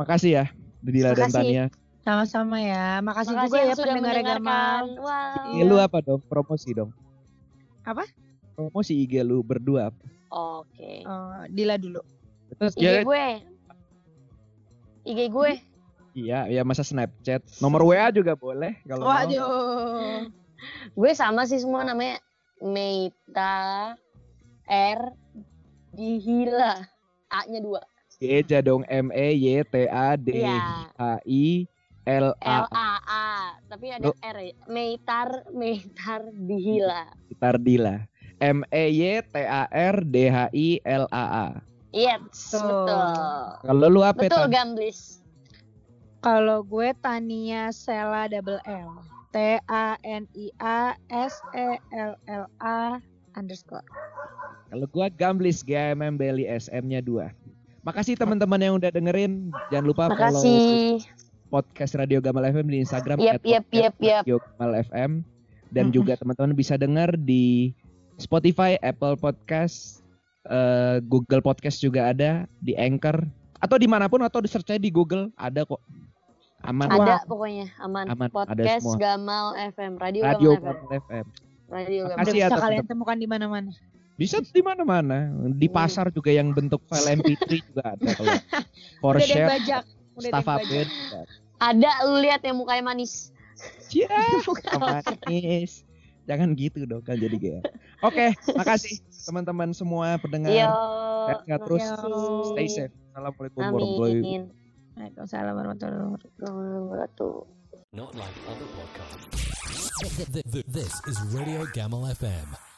A: makasih ya Dila dan
C: Makasih.
A: Tania.
D: Sama-sama ya. Makasih,
C: Makasih
D: juga ya pendengar Gamal.
C: Wow.
A: IG lu apa dong? Promosi dong.
D: Apa?
A: Promosi IG lu berdua.
C: Oke.
D: Oh, Dila dulu.
A: Terus
C: IG
A: ya,
C: gue. IG gue.
A: iya, ya masa Snapchat. Nomor WA juga boleh kalau mau.
D: Waduh.
C: Gue sama sih semua namanya Meita R Dihila. A-nya dua.
A: Geja dong M E Y T A D
C: Iya.
A: H I L
C: L
A: A.
C: A A. Tapi ada
A: Lu-
C: R ya. Meitar Meitar Dihila.
A: Gitar Dila. M E Y T A R D H I L A A.
C: Iya,
D: Betul.
C: betul.
A: Kalau lu apa
C: Betul? Gamblis.
D: Kalau gue Tania Sela double L. T A N I A S E L L A underscore.
A: Kalau gua Gamblis G M M Belly S M-nya 2. Makasih teman-teman yang udah dengerin. Jangan lupa follow
C: Makasih.
A: Podcast Radio Gamal FM di Instagram
C: yap,
A: podcast
C: yap, yap.
A: Radio Gamal FM dan
D: Mm-mm.
A: juga teman-teman bisa dengar di Spotify, Apple Podcast, eh, Google Podcast juga ada, di Anchor atau di mana pun atau di search di Google ada kok. Aman.
C: Ada pokoknya aman.
A: Aman, ada
C: Podcast
A: semua.
C: Gamal FM, Radio,
A: Radio
C: Gamal FM.
A: Gamal FM.
C: Radio Gamal.
A: Ya
D: bisa kalian temukan di mana-mana.
A: Bisa di mana-mana. Di
C: Hmm.
A: pasar juga yang bentuk file MP3 juga ada kalau for share staff update.
C: Ada lu lihat yang mukanya manis.
A: Cia, manis. Jangan gitu dong kan jadi gaya. Oke, makasih teman-teman semua pendengar.
C: Yo.
A: Sehat-sehat terus.
C: Yo.
A: Stay safe. Assalamualaikum warahmatullahi wabarakatuh.
D: Waalaikumsalam warahmatullahi
C: wabarakatuh.
B: Not like other podcasts. Th- th- th- This is Radio Gamal FM.